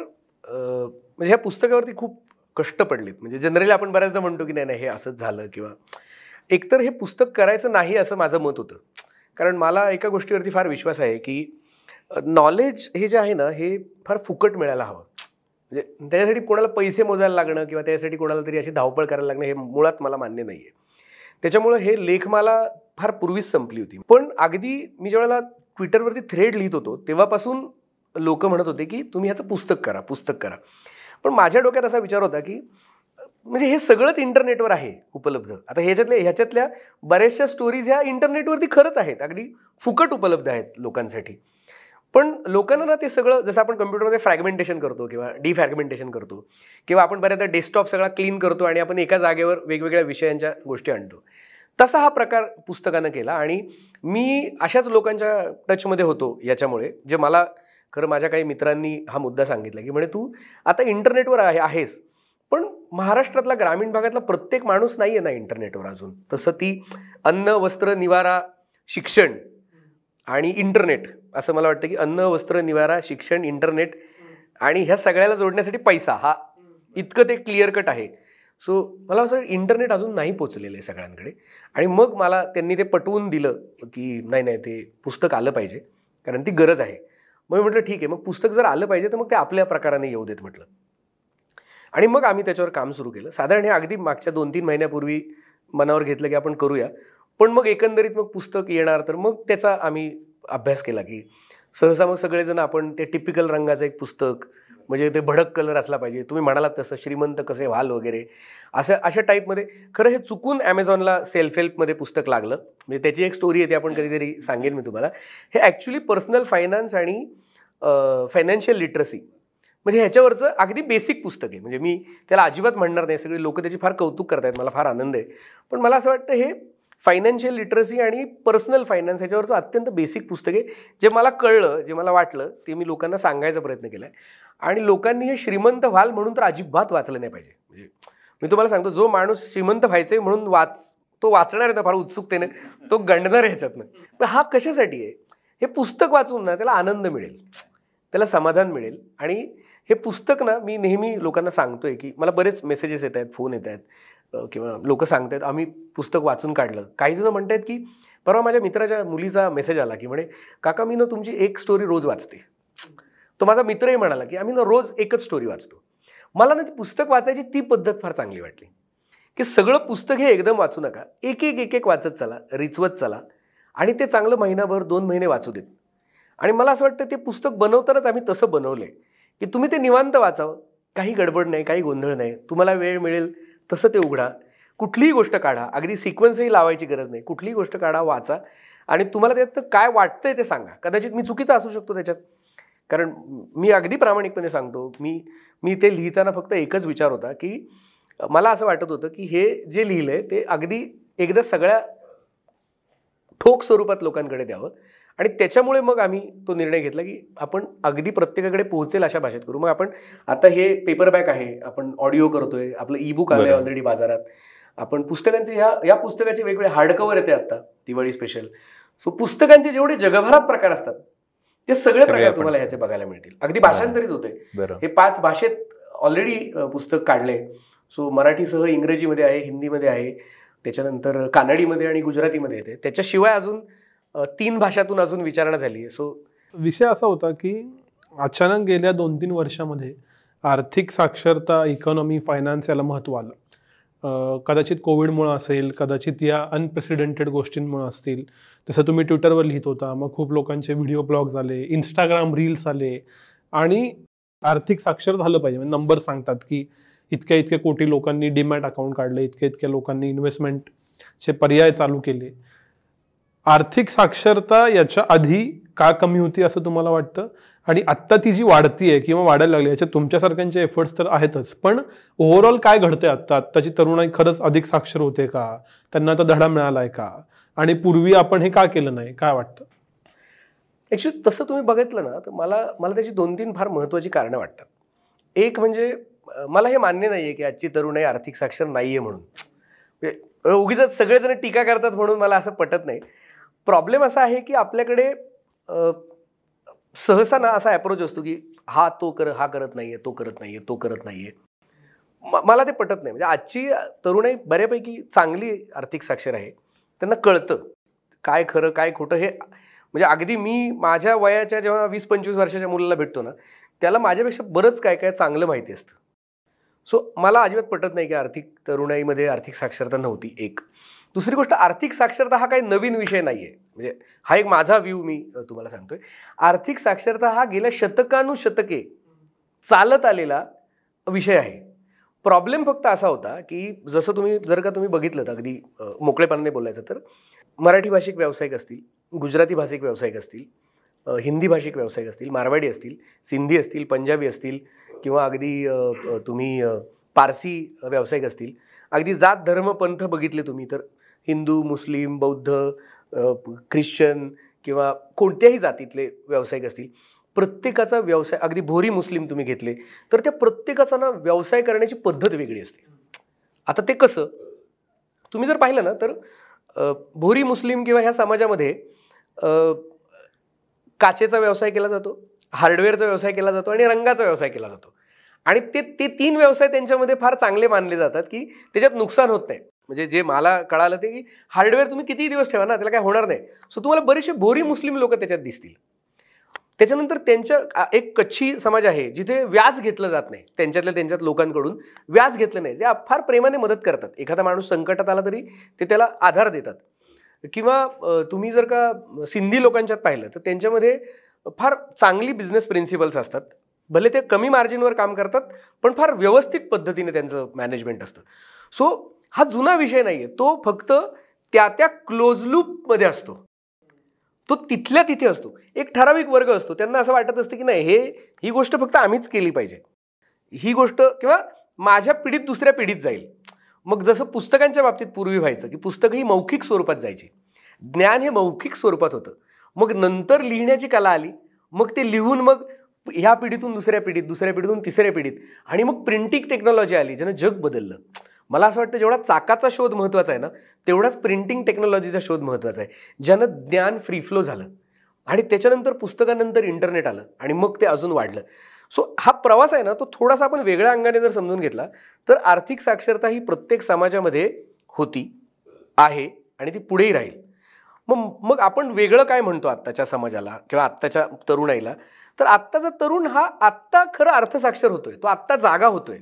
म्हणजे ह्या पुस्तकावरती खूप कष्ट पडलेत. म्हणजे जनरली आपण बऱ्याचदा म्हणतो की नाही नाही हे असंच झालं किंवा एकतर हे पुस्तक करायचं नाही असं माझं मत होतं. कारण मला एका गोष्टीवरती फार विश्वास आहे की नॉलेज हे जे आहे ना हे फार फुकट मिळायला हवं. म्हणजे त्याच्यासाठी कोणाला पैसे मोजायला लागणं किंवा त्याच्यासाठी कोणाला तरी अशी धावपळ करायला लागणं हे मुळात मला मान्य नाही आहे त्याच्यामुळं हे लेख मला फार पूर्वीच संपली होती. पण अगदी मी ज्यावेळेला ट्विटरवरती थ्रेड लिहित होतो तेव्हापासून लोक म्हणत होते की तुम्ही ह्याचं पुस्तक करा पुस्तक करा. पण माझ्या डोक्यात असा विचार होता की म्हणजे हे सगळंच इंटरनेटवर आहे उपलब्ध. आता ह्याच्यातल्या ह्याच्यातल्या बऱ्याचशा स्टोरीज ह्या इंटरनेटवरती खरंच आहेत. अगदी फुकट उपलब्ध आहेत लोकांसाठी. पण लोकांना ना ते सगळं जसं आपण कम्प्युटरमध्ये फ्रॅगमेंटेशन करतो किंवा डिफ्रॅगमेंटेशन करतो किंवा आपण बऱ्याचदा डेस्कटॉप सगळा क्लीन करतो आणि आपण एका जागेवर वेगवेगळ्या विषयांच्या गोष्टी आणतो. तसा हा प्रकार पुस्तकानं केला आणि मी अशाच लोकांच्या टचमध्ये होतो याच्यामुळे जे मला खरं माझ्या काही मित्रांनी हा मुद्दा सांगितला की म्हणे तू आता इंटरनेटवर आहे आहेस पण महाराष्ट्रातला ग्रामीण भागातला प्रत्येक माणूस नाही आहे ना इंटरनेटवर अजून. तसं ती अन्न वस्त्र निवारा शिक्षण आणि इंटरनेट असं मला वाटतं की अन्न वस्त्र निवारा शिक्षण इंटरनेट आणि ह्या सगळ्याला जोडण्यासाठी पैसा हा इतकं ते क्लिअर कट आहे. सो मला असं इंटरनेट अजून नाही पोचलेलं आहे सगळ्यांकडे. आणि मग मला त्यांनी ते पटवून दिलं की नाही नाही ते पुस्तक आलं पाहिजे कारण ती गरज आहे. मग मी म्हटलं ठीक आहे. मग पुस्तक जर आलं पाहिजे तर मग ते आपल्या प्रकाराने येऊ देत म्हटलं. आणि मग आम्ही त्याच्यावर काम सुरू केलं. साधारण हे अगदी मागच्या दोन तीन महिन्यापूर्वी मनावर घेतलं की आपण करूया. पण मग एकंदरीत मग पुस्तक येणार तर मग त्याचा आम्ही अभ्यास केला की सहसा मग सगळेजण आपण ते टिपिकल रंगाचं एक पुस्तक म्हणजे ते भडक कलर असला पाहिजे. तुम्ही म्हणालात तसं श्रीमंत कसे व्हाल वगैरे. असं अशा टाईपमध्ये खरं हे चुकून ॲमेझॉनला सेल्फ हेल्पमध्ये पुस्तक लागलं. म्हणजे त्याची एक स्टोरी आहे ती आपण कधीतरी सांगेन मी तुम्हाला. हे ॲक्च्युली पर्सनल फायनान्स आणि फायनान्शियल लिटरसी म्हणजे ह्याच्यावरचं अगदी बेसिक पुस्तक आहे. म्हणजे मी त्याला अजिबात म्हणणार नाही. सगळे लोक त्याची फार कौतुक करतायत मला फार आनंद आहे. पण मला असं वाटतं हे फायनान्शियल लिटरसी आणि पर्सनल फायनान्स ह्याच्यावरचं अत्यंत बेसिक पुस्तक आहे जे मला कळलं जे मला वाटलं ते मी लोकांना सांगायचा प्रयत्न केला आहे आणि लोकांनी हे श्रीमंत व्हाल म्हणून तर अजिबात वाचलं नाही पाहिजे. म्हणजे मी तुम्हाला सांगतो जो माणूस श्रीमंत व्हायचं आहे म्हणून वाच तो वाचणार आहे ना फार उत्सुकतेने तो गंडणार आहे ह्याच्यातनं. पण हा कशासाठी आहे? हे पुस्तक वाचून ना त्याला आनंद मिळेल. त्याला समाधान मिळेल. आणि हे पुस्तक ना मी नेहमी लोकांना सांगतोय की मला बरेच मेसेजेस येत आहेत फोन येत आहेत किंवा लोक आहेत आम्ही पुस्तक वाचून काढलं. काही जण आहेत की परवा माझ्या मित्राच्या मुलीचा मेसेज आला की म्हणे काका मी ना तुमची एक स्टोरी रोज वाचते. तो माझा मित्रही म्हणाला की आम्ही ना रोज एकच स्टोरी वाचतो. मला ना ती पुस्तक वाचायची ती पद्धत फार चांगली वाटली. की सगळं पुस्तक हे एकदम वाचू नका. एक एक एक एक वाचत चला रिचवत चला आणि ते चांगलं महिनाभर दोन महिने वाचू देत. आणि मला असं वाटतं ते पुस्तक बनवतानाच आम्ही तसं बनवलं आहे की तुम्ही ते निवांत वाचावं. काही गडबड नाही काही गोंधळ नाही. तुम्हाला वेळ मिळेल तसं ते उघडा. कुठलीही गोष्ट काढा. अगदी सिक्वेन्सही लावायची गरज नाही. कुठलीही गोष्ट काढा वाचा. आणि तुम्हाला त्यात काय वाटतंय ते सांगा. कदाचित मी चुकीचा असू शकतो त्याच्यात. कारण मी अगदी प्रामाणिकपणे सांगतो. मी मी ते लिहिताना फक्त एकच विचार होता की मला असं वाटत होतं की हे जे लिहिलं आहे ते अगदी एकदा सगळ्या ठोक स्वरूपात लोकांकडे द्यावं. आणि त्याच्यामुळे मग आम्ही तो निर्णय घेतला की आपण अगदी प्रत्येकाकडे पोहोचेल अशा भाषेत करू. मग आपण आता हे पेपरबॅक आहे आपण ऑडिओ करतोय आपलं ई बुक आलंय ऑलरेडी बाजारात. आपण पुस्तकांचे या या पुस्तकाचे वेगवेगळे हार्डकवर येते आता दिवाळी स्पेशल सो पुस्तकांचे जेवढे जगभरात प्रकार असतात ते सगळे प्रकार तुम्हाला ह्याचे बघायला मिळतील. अगदी भाषांतरित होते हे पाच भाषेत ऑलरेडी पुस्तक काढले. सो मराठीसह इंग्रजीमध्ये आहे हिंदीमध्ये आहे त्याच्यानंतर कानडीमध्ये आणि गुजरातीमध्ये येते. त्याच्याशिवाय अजून तीन भाषातून अजून विचारणा झाली आहे. सो विषय असा होता की अचानक गेल्या दोन तीन वर्षामध्ये आर्थिक साक्षरता इकॉनॉमी फायनान्स याला महत्त्व आलं. कदाचित कोविडमुळं असेल कदाचित या अनप्रेसिडेंटेड गोष्टींमुळं असतील. तसं तुम्ही ट्विटरवर लिहित होता मग खूप लोकांचे व्हिडिओ ब्लॉग्स आले इंस्टाग्राम रील्स आले. आणि आर्थिक साक्षर झालं पाहिजे. म्हणजे नंबर सांगतात की इतक्या इतक्या कोटी लोकांनी डीमॅट अकाउंट काढले इतक्या इतक्या लोकांनी इन्व्हेस्टमेंटचे पर्याय चालू केले. आर्थिक साक्षरता याच्या आधी का कमी होती असं तुम्हाला वाटतं? आणि आत्ता ती जी वाढतीये किंवा वाढायला लागली याच्यात तुमच्यासारख्यांचे एफर्ट्स तर आहेतच. पण ओव्हरऑल काय घडतंय आत्ता? आत्ताची तरुणाई खरंच अधिक साक्षर होते का? त्यांना आता धडा मिळालाय का? आणि पूर्वी आपण हे का केलं नाही? काय वाटतं? ॲक्च्युली तसं तुम्ही बघितलं ना तर मला मला त्याची दोन तीन फार महत्त्वाची कारणं वाटतात. एक म्हणजे मला हे मान्य नाही आहे की आजची तरुणाई आर्थिक साक्षर नाही आहे म्हणून म्हणजे, उगीच सगळेजण टीका करतात म्हणून मला असं पटत नाही. प्रॉब्लेम असा आहे की आपल्याकडे सहसा ना असा ॲप्रोच असतो की हा तो कर हा करत नाही आहे तो करत नाही आहे तो करत नाही आहे मला ते पटत नाही. म्हणजे आजची तरुणाई बऱ्यापैकी चांगली आर्थिक साक्षर आहे. त्यांना कळतं काय खरं काय खोटं हे. म्हणजे अगदी मी माझ्या वयाच्या जेव्हा वीस पंचवीस वर्षाच्या मुलाला भेटतो ना त्याला माझ्यापेक्षा बरंच काय काय चांगलं माहिती असतं. सो मला अजिबात पटत नाही की आर्थिक तरुणाईमध्ये आर्थिक साक्षरता नव्हती एक. दुसरी गोष्ट आर्थिक साक्षरता हा काही नवीन विषय नाही आहे म्हणजे हा एक माझा व्ह्यू मी तुम्हाला सांगतोय. आर्थिक साक्षरता हा गेल्या शतकानुशतके चालत आलेला विषय आहे. प्रॉब्लेम फक्त असा होता की जसं तुम्ही जर का तुम्ही बघितलं अगदी मोकळेपणाने बोलायचं तर मराठी भाषिक व्यावसायिक असतील गुजराती भाषिक व्यावसायिक असतील हिंदी भाषिक व्यावसायिक असतील मारवाडी असतील सिंधी असतील पंजाबी असतील किंवा अगदी तुम्ही पारसी व्यावसायिक असतील अगदी जात धर्म पंथ बघितले तुम्ही तर हिंदू मुस्लिम बौद्ध ख्रिश्चन किंवा कोणत्याही जातीतले व्यावसायिक असतील प्रत्येकाचा व्यवसाय अगदी भोरी मुस्लिम तुम्ही घेतले तर त्या प्रत्येकाचा ना व्यवसाय करण्याची पद्धत वेगळी असते. आता ते कसं? तुम्ही जर पाहिलं ना तर भोरी मुस्लिम किंवा ह्या समाजामध्ये काचेचा व्यवसाय केला जातो हार्डवेअरचा व्यवसाय केला जातो आणि रंगाचा व्यवसाय केला जातो. आणि ते ते तीन व्यवसाय त्यांच्यामध्ये फार चांगले मानले जातात की त्याच्यात नुकसान होत नाही. म्हणजे जे मला कळालं ते की हार्डवेअर तुम्ही कितीही दिवस ठेवा ना त्याला काय होणार नाही. सो तुम्हाला बरेचसे भोरी मुस्लिम लोक त्याच्यात दिसतील. त्याच्यानंतर त्यांच्या एक कच्छी समाज आहे जिथे व्याज घेतलं जात नाही त्यांच्यातल्या त्यांच्यात लोकांकडून व्याज घेतलं नाही. ते फार प्रेमाने मदत करतात. एखादा माणूस संकटात आला तरी ते त्याला आधार देतात. किंवा तुम्ही जर का सिंधी लोकांच्यात पाहिलं तर त्यांच्यामध्ये फार चांगली बिझनेस प्रिन्सिपल्स असतात. भले ते कमी मार्जिनवर काम करतात पण फार व्यवस्थित पद्धतीने त्यांचं मॅनेजमेंट असतं. सो हा जुना विषय नाही आहे तो फक्त त्या त्या क्लोज लूपमध्ये असतो. तो तिथल्या तिथे असतो. एक ठराविक वर्ग असतो. त्यांना असं वाटत असतं की नाही हे ही गोष्ट फक्त आम्हीच केली पाहिजे. ही गोष्ट किंवा माझ्या पिढीत दुसऱ्या पिढीत जाईल. मग जसं पुस्तकांच्या बाबतीत पूर्वी व्हायचं की पुस्तकं ही मौखिक स्वरूपात जायची. ज्ञान हे मौखिक स्वरूपात होतं. मग नंतर लिहिण्याची कला आली. मग ते लिहून मग ह्या पिढीतून दुसऱ्या पिढीत दुसऱ्या पिढीतून तिसऱ्या पिढीत. आणि मग प्रिंटिंग टेक्नॉलॉजी आली ज्यानं जग बदललं. मला असं वाटतं जेवढा चाकाचा शोध महत्त्वाचा आहे ना तेवढाच प्रिंटिंग टेक्नॉलॉजीचा शोध महत्त्वाचा आहे. ज्यानं ज्ञान फ्री फ्लो झालं आणि त्याच्यानंतर पुस्तकानंतर इंटरनेट आलं आणि मग ते अजून वाढलं. सो हा प्रवास आहे ना तो थोडासा आपण वेगळ्या अंगाने जर समजून घेतला तर आर्थिक साक्षरता ही प्रत्येक समाजामध्ये होती आहे आणि ती पुढेही राहील. मग मग आपण वेगळं काय म्हणतो आत्ताच्या समाजाला किंवा आत्ताच्या तरुणाईला? तर आत्ताचा तरुण हा आत्ता खरं अर्थसाक्षर होतोय तो आत्ता जागा होतोय.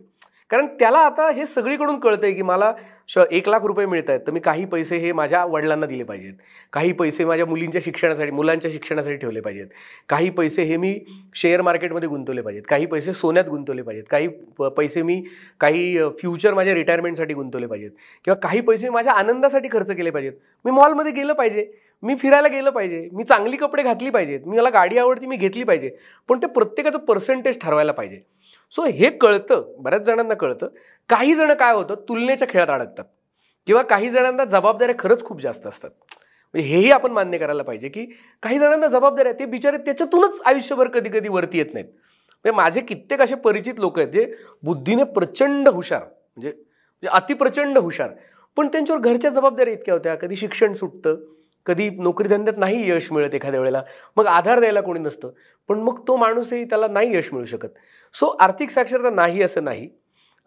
कारण त्याला आता हे सगळीकडून कळतंय की मला श एक लाख रुपये मिळत आहेत तर मी काही पैसे हे माझ्या वडिलांना दिले पाहिजेत. काही पैसे माझ्या मुलींच्या शिक्षणासाठी मुलांच्या शिक्षणासाठी ठेवले पाहिजेत. काही पैसे हे मी शेअर मार्केटमध्ये गुंतवले पाहिजेत. काही पैसे सोन्यात गुंतवले पाहिजेत. काही प- पैसे मी काही फ्युचर माझ्या रिटायरमेंटसाठी गुंतवले पाहिजेत. किंवा काही पैसे माझ्या आनंदासाठी खर्च केले पाहिजेत. मी मॉलमध्ये गेलं पाहिजे. मी फिरायला गेलं पाहिजे. मी चांगली कपडे घातली पाहिजेत. मी मला गाडी आवडती मी घेतली पाहिजे. पण ते प्रत्येकाचं पर्सेंटेज ठरवायला पाहिजे. सो हे कळतं बऱ्याच जणांना कळतं. काही जण काय होतं तुलनेच्या खेळात अडकतात. किंवा काही जणांना जबाबदाऱ्या खरंच खूप जास्त असतात. म्हणजे हेही आपण मान्य करायला पाहिजे की काही जणांना जबाबदाऱ्या ते बिचारे त्याच्यातूनच आयुष्यभर कधी कधी वरती येत नाहीत. म्हणजे माझे कित्येक असे परिचित लोक आहेत जे बुद्धीने प्रचंड हुशार म्हणजे म्हणजे अतिप्रचंड हुशार. पण त्यांच्यावर घरच्या जबाबदाऱ्या इतक्या होत्या कधी शिक्षण सुटतं कधी नोकरीधंद्यात नाही यश मिळत एखाद्या वेळेला मग आधार द्यायला कोणी नसतं. पण मग तो माणूसही त्याला नाही यश मिळू शकत. सो आर्थिक साक्षरता नाही असं नाही.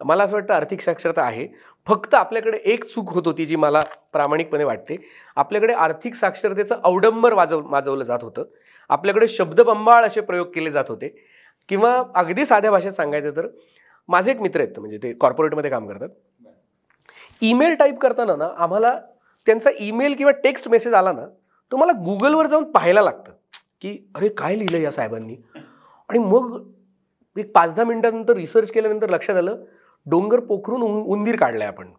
मला असं वाटतं आर्थिक साक्षरता आहे. फक्त आपल्याकडे एक चूक होत होती जी मला प्रामाणिकपणे वाटते. आपल्याकडे आर्थिक साक्षरतेचं अवडंबर वाजव वाजवलं जात होतं. आपल्याकडे शब्दबंबाळ असे प्रयोग केले जात होते. किंवा अगदी साध्या भाषेत सांगायचं तर माझे एक मित्र आहेत म्हणजे ते कॉर्पोरेटमध्ये काम करतात. ईमेल टाईप करताना ना आम्हाला त्यांचा ईमेल किंवा टेक्स्ट मेसेज आला ना तो मला गुगलवर जाऊन पाहायला लागतं. की अरे काय लिहिलं या साहेबांनी? आणि मग एक पाच दहा मिनटानंतर रिसर्च केल्यानंतर लक्षात आलं डोंगर पोखरून उंदीर उंदीर आहे आपण.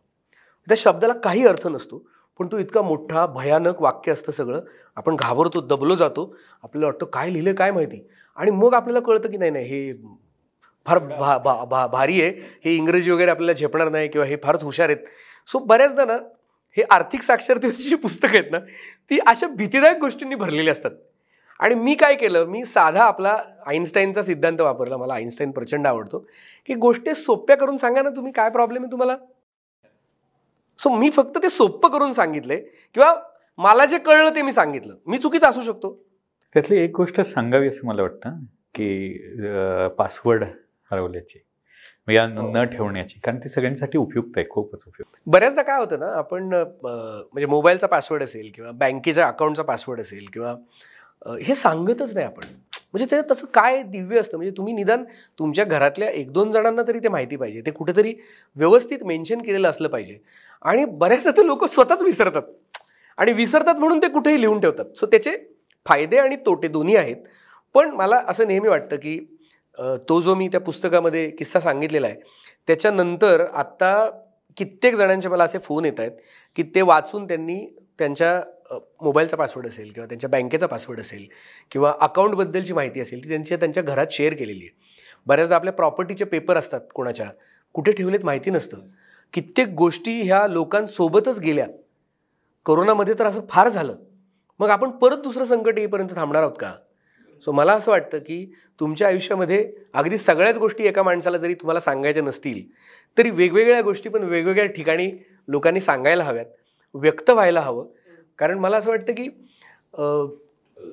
त्या शब्दाला काही अर्थ नसतो पण तो इतका मोठा भयानक वाक्य असतं सगळं. आपण घाबरतो दबलो जातो. आपल्याला वाटतं काय लिहिलं काय माहिती? आणि मग आपल्याला कळतं की नाही नाही हे फार भा भा भा भारी आहे. हे इंग्रजी वगैरे आपल्याला झेपणार नाही किंवा हे फारच हुशार आहेत. सो बऱ्याचदा ना हे आर्थिक साक्षरतेची जी पुस्तकं आहेत ना ती अशा भीतीदायक गोष्टींनी भरलेली असतात. आणि मी काय केलं मी साधा आपला आईन्स्टाईनचा सिद्धांत वापरला मला आईन्स्टाईन प्रचंड आवडतो की गोष्टी सोप्या करून सांगा ना तुम्ही काय प्रॉब्लेम आहे तुम्हाला? सो मी फक्त ते सोपं करून सांगितले किंवा मला जे कळलं ते मी सांगितलं. मी चुकीचं असू शकतो. त्यातली एक गोष्ट सांगावी असं मला वाटतं की पासवर्ड हरवल्याची. या हो. न ठेवण्याची. कारण ती सगळ्यांसाठी उपयुक्त आहे खूपच उपयुक्त. बऱ्याचदा काय होतं ना आपण म्हणजे मोबाईलचा पासवर्ड असेल किंवा बँकेच्या अकाउंटचा पासवर्ड असेल किंवा हे सांगतच नाही आपण. म्हणजे ते तसं काय दिव्य असतं? म्हणजे तुम्ही निदान तुमच्या घरातल्या एक दोन जणांना तरी ते माहिती पाहिजे. ते कुठेतरी व्यवस्थित मेन्शन केलेलं असलं पाहिजे. आणि बऱ्याचदा ते लोक स्वतःच विसरतात. आणि विसरतात म्हणून ते कुठेही लिहून ठेवतात. सो त्याचे फायदे आणि तोटे दोन्ही आहेत. पण मला असं नेहमी वाटतं की तो जो मी त्या पुस्तकामध्ये किस्सा सांगितलेला आहे त्याच्यानंतर आत्ता कित्येक जणांचे मला असे फोन येत आहेत की ते वाचून त्यांनी त्यांच्या मोबाईलचा पासवर्ड असेल किंवा त्यांच्या बँकेचा पासवर्ड असेल किंवा अकाउंटबद्दलची माहिती असेल ती त्यांच्या त्यांच्या घरात शेअर केलेली आहे. बऱ्याचदा आपल्या प्रॉपर्टीचे पेपर असतात कोणाच्या कुठे ठेवलेत माहिती नसतं. कित्येक गोष्टी ह्या लोकांसोबतच गेल्या. कोरोनामध्ये तर असं फार झालं. मग आपण परत दुसरं संकट येईपर्यंत थांबणार आहोत का? सो मला असं वाटतं की तुमच्या आयुष्यामध्ये अगदी सगळ्याच गोष्टी एका माणसाला जरी तुम्हाला सांगायच्या नसतील तरी वेगवेगळ्या गोष्टी पण वेगवेगळ्या ठिकाणी लोकांनी सांगायला हव्यात व्यक्त व्हायला हवं. कारण मला असं वाटतं की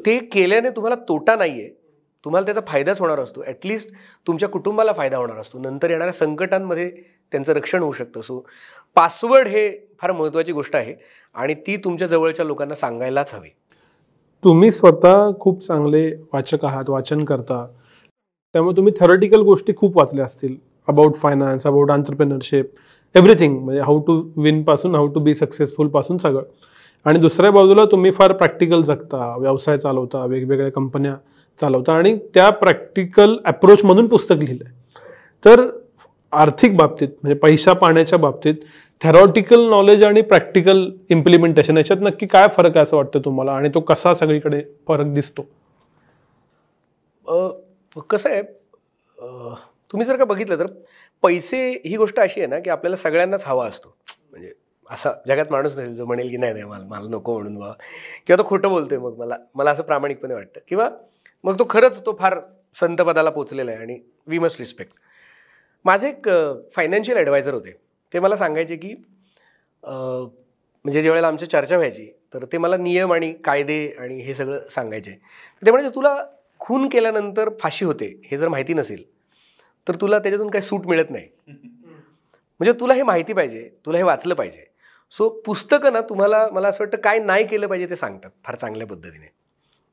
ते केल्याने तुम्हाला तोटा नाही आहे तुम्हाला त्याचा फायदाच होणार असतो. ॲटलिस्ट तुमच्या कुटुंबाला फायदा होणार असतो. नंतर येणाऱ्या संकटांमध्ये त्यांचं रक्षण होऊ शकतं. सो पासवर्ड हे फार महत्त्वाची गोष्ट आहे आणि ती तुमच्या जवळच्या लोकांना सांगायलाच हवी. तुम्ही स्वतः खूप चांगले वाचक आहात वाचन करता. त्यामुळे तुम्ही थेरॉटिकल गोष्टी खूप वाचल्या असतील. About finance about entrepreneurship everything म्हणजे हाऊ टू विनपासून हाऊ टू बी सक्सेसफुलपासून सगळं. आणि दुसऱ्या बाजूला तुम्ही फार प्रॅक्टिकल जगता व्यवसाय चालवता वेगवेगळ्या कंपन्या चालवता. आणि त्या प्रॅक्टिकल अप्रोचमधून पुस्तक लिहिलं तर आर्थिक बाबतीत म्हणजे पैसा पाण्याच्या बाबतीत थेरॉटिकल नॉलेज आणि प्रॅक्टिकल इम्प्लिमेंटेशन याच्यात नक्की काय फरक आहे असं वाटतं तुम्हाला? आणि तो कसा सगळीकडे फरक दिसतो? कसं आहे तुम्ही जर का बघितलं तर पैसे ही गोष्ट अशी आहे ना की आपल्याला सगळ्यांनाच हवा असतो. म्हणजे असा जगात माणूस नाही जो म्हणेल की नाही नाही मला मला नको म्हणून बा. किंवा तो खोटं बोलतोय मग मला मला असं प्रामाणिकपणे वाटतं. किंवा मग तो खरंच तो फार संतपदाला पोचलेला आहे आणि वी मस्ट रिस्पेक्ट माझे एक फायनान्शियल ॲडवायझर होते. ते मला सांगायचे की म्हणजे ज्यावेळेला आमची चर्चा व्हायची तर ते मला नियम आणि कायदे आणि हे सगळं सांगायचे. ते म्हणजे तुला खून केल्यानंतर फाशी होते हे जर माहिती नसेल तर तुला त्याच्यातून काही सूट मिळत नाही. म्हणजे तुला हे माहिती पाहिजे तुला हे वाचलं पाहिजे. सो पुस्तकं ना तुम्हाला मला असं वाटतं काय नाही केलं पाहिजे ते सांगतात फार चांगल्या पद्धतीने.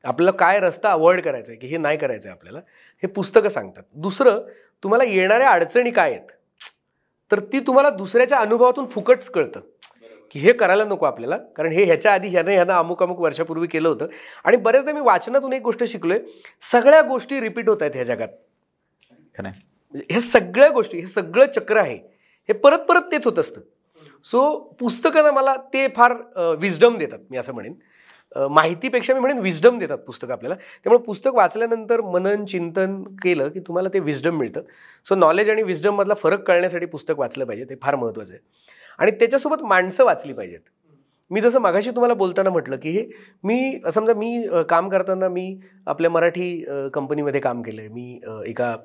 आपल्याला काय रस्ता अवॉइड करायचा आहे की हे नाही करायचं आहे आपल्याला हे पुस्तकं सांगतात. दुसरं तुम्हाला येणाऱ्या अडचणी काय आहेत तर ती तुम्हाला दुसऱ्याच्या अनुभवातून फुकटच कळतं. की हे करायला नको आपल्याला कारण हे ह्याच्या आधी ह्यानं ह्यानं अमुक अमुक वर्षापूर्वी केलं होतं. आणि बऱ्याचदा मी वाचनातून एक गोष्ट शिकलोय सगळ्या गोष्टी रिपीट होत आहेत ह्या जगात. म्हणजे हे सगळ्या गोष्टी हे सगळं चक्र आहे हे परत परत तेच होत असतं. सो पुस्तकं ना मला ते फार विजडम देतात मी असं म्हणेन. माहितीपेक्षा मी म्हणेन विजडम देतात पुस्तकं आपल्याला. त्यामुळे पुस्तक वाचल्यानंतर मनन चिंतन केलं की तुम्हाला ते विजडम मिळतं. सो नॉलेज आणि विजडममधला फरक कळण्यासाठी पुस्तक वाचलं पाहिजे. ते फार महत्त्वाचं आहे. आणि त्याच्यासोबत माणसं वाचली पाहिजेत. मी जसं मागाशी तुम्हाला बोलताना म्हटलं की हे मी समजा मी काम करताना मी आपल्या मराठी कंपनीमध्ये काम केलं आहे मी एका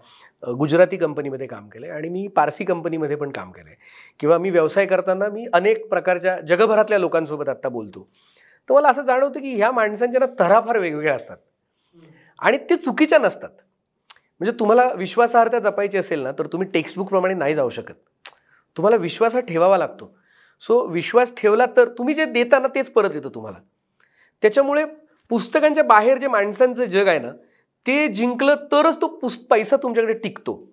गुजराती कंपनीमध्ये काम केलं आहे आणि मी पारसी कंपनीमध्ये पण काम केलं आहे किंवा मी व्यवसाय करताना मी अनेक प्रकारच्या जगभरातल्या लोकांसोबत आत्ता बोलतो. तर मला असं जाणवतं की ह्या माणसांच्या ना तरा फार वेगवेगळ्या असतात. आणि ते चुकीच्या नसतात. म्हणजे तुम्हाला विश्वासार्हता जपायची असेल ना तर तुम्ही टेक्स्टबुकप्रमाणे नाही जाऊ शकत. तुम्हाला विश्वास हा ठेवावा लागतो. सो विश्वास ठेवला तर तुम्ही जे देता ना तेच परत येतं तुम्हाला. त्याच्यामुळे पुस्तकांच्या बाहेर जे माणसांचं जग आहे ना ते जिंकलं तरच तो पुस पैसा तुमच्याकडे टिकतो.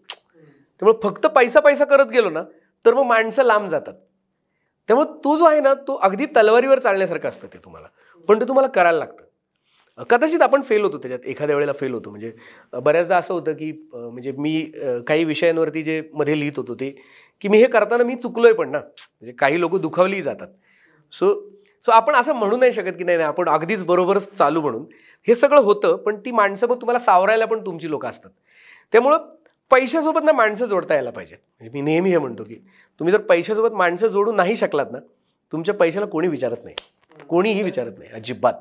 त्यामुळे फक्त पैसा पैसा करत गेलो ना तर मग माणसं लांब जातात. त्यामुळे तो जो आहे ना तो अगदी तलवारीवर चालण्यासारखं असतं ते तुम्हाला. पण ते तुम्हाला करायला लागतं. कदाचित आपण फेल होतो त्याच्यात. एखाद्या वेळेला फेल होतो. म्हणजे बऱ्याचदा असं होतं की म्हणजे मी काही विषयांवरती जे मध्ये लिहित होतो ते की मी हे करताना मी चुकलोय पण ना. म्हणजे काही लोक दुखावलीही जातात. सो सो आपण असं म्हणू नाही शकत की नाही नाही आपण अगदीच बरोबरच चालू म्हणून. हे सगळं होतं पण ती माणसं मग तुम्हाला सावरायला पण तुमची लोक असतात. त्यामुळं पैशासोबत ना माणसं जोडता यायला पाहिजेत. म्हणजे मी नेहमी हे म्हणतो की तुम्ही जर पैशासोबत माणसं जोडू नाही शकलात ना तुमच्या पैशाला कोणी विचारत नाही. कोणीही विचारत नाही अजिबात.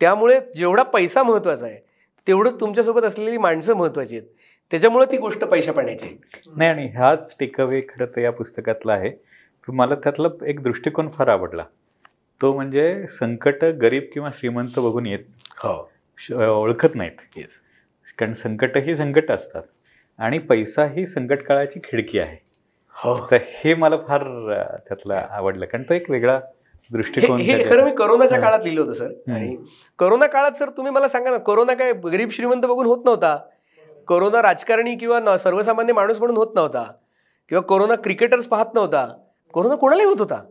त्यामुळे जेवढा पैसा महत्त्वाचा आहे तेवढं तुमच्यासोबत असलेली माणसं महत्त्वाची आहेत. त्याच्यामुळे ती गोष्ट पैशा पाण्याची नाही आणि ह्याच टेकअवे खरं तर या पुस्तकातला आहे. मला त्यातला एक दृष्टिकोन फार आवडला. तो म्हणजे संकट गरीब किंवा श्रीमंत बघून येत हो. ओळखत नाहीत. येस कारण संकट ही संकट असतात. आणि पैसा ही संकट काळाची खिडकी आहे. हो. तर हे मला फार त्यातलं आवडलं. कारण तो एक वेगळा दृष्टिकोन हे खरं मी कोरोनाच्या. काळात लिहिलं होतं सर. आणि कोरोना काळात सर तुम्ही मला सांगा ना कोरोना काय गरीब श्रीमंत बघून होत नव्हता? कोरोना राजकारणी किंवा सर्वसामान्य माणूस म्हणून होत नव्हता? किंवा कोरोना क्रिकेटर्स पाहत नव्हता? कोरोना कोणालाही होत होता?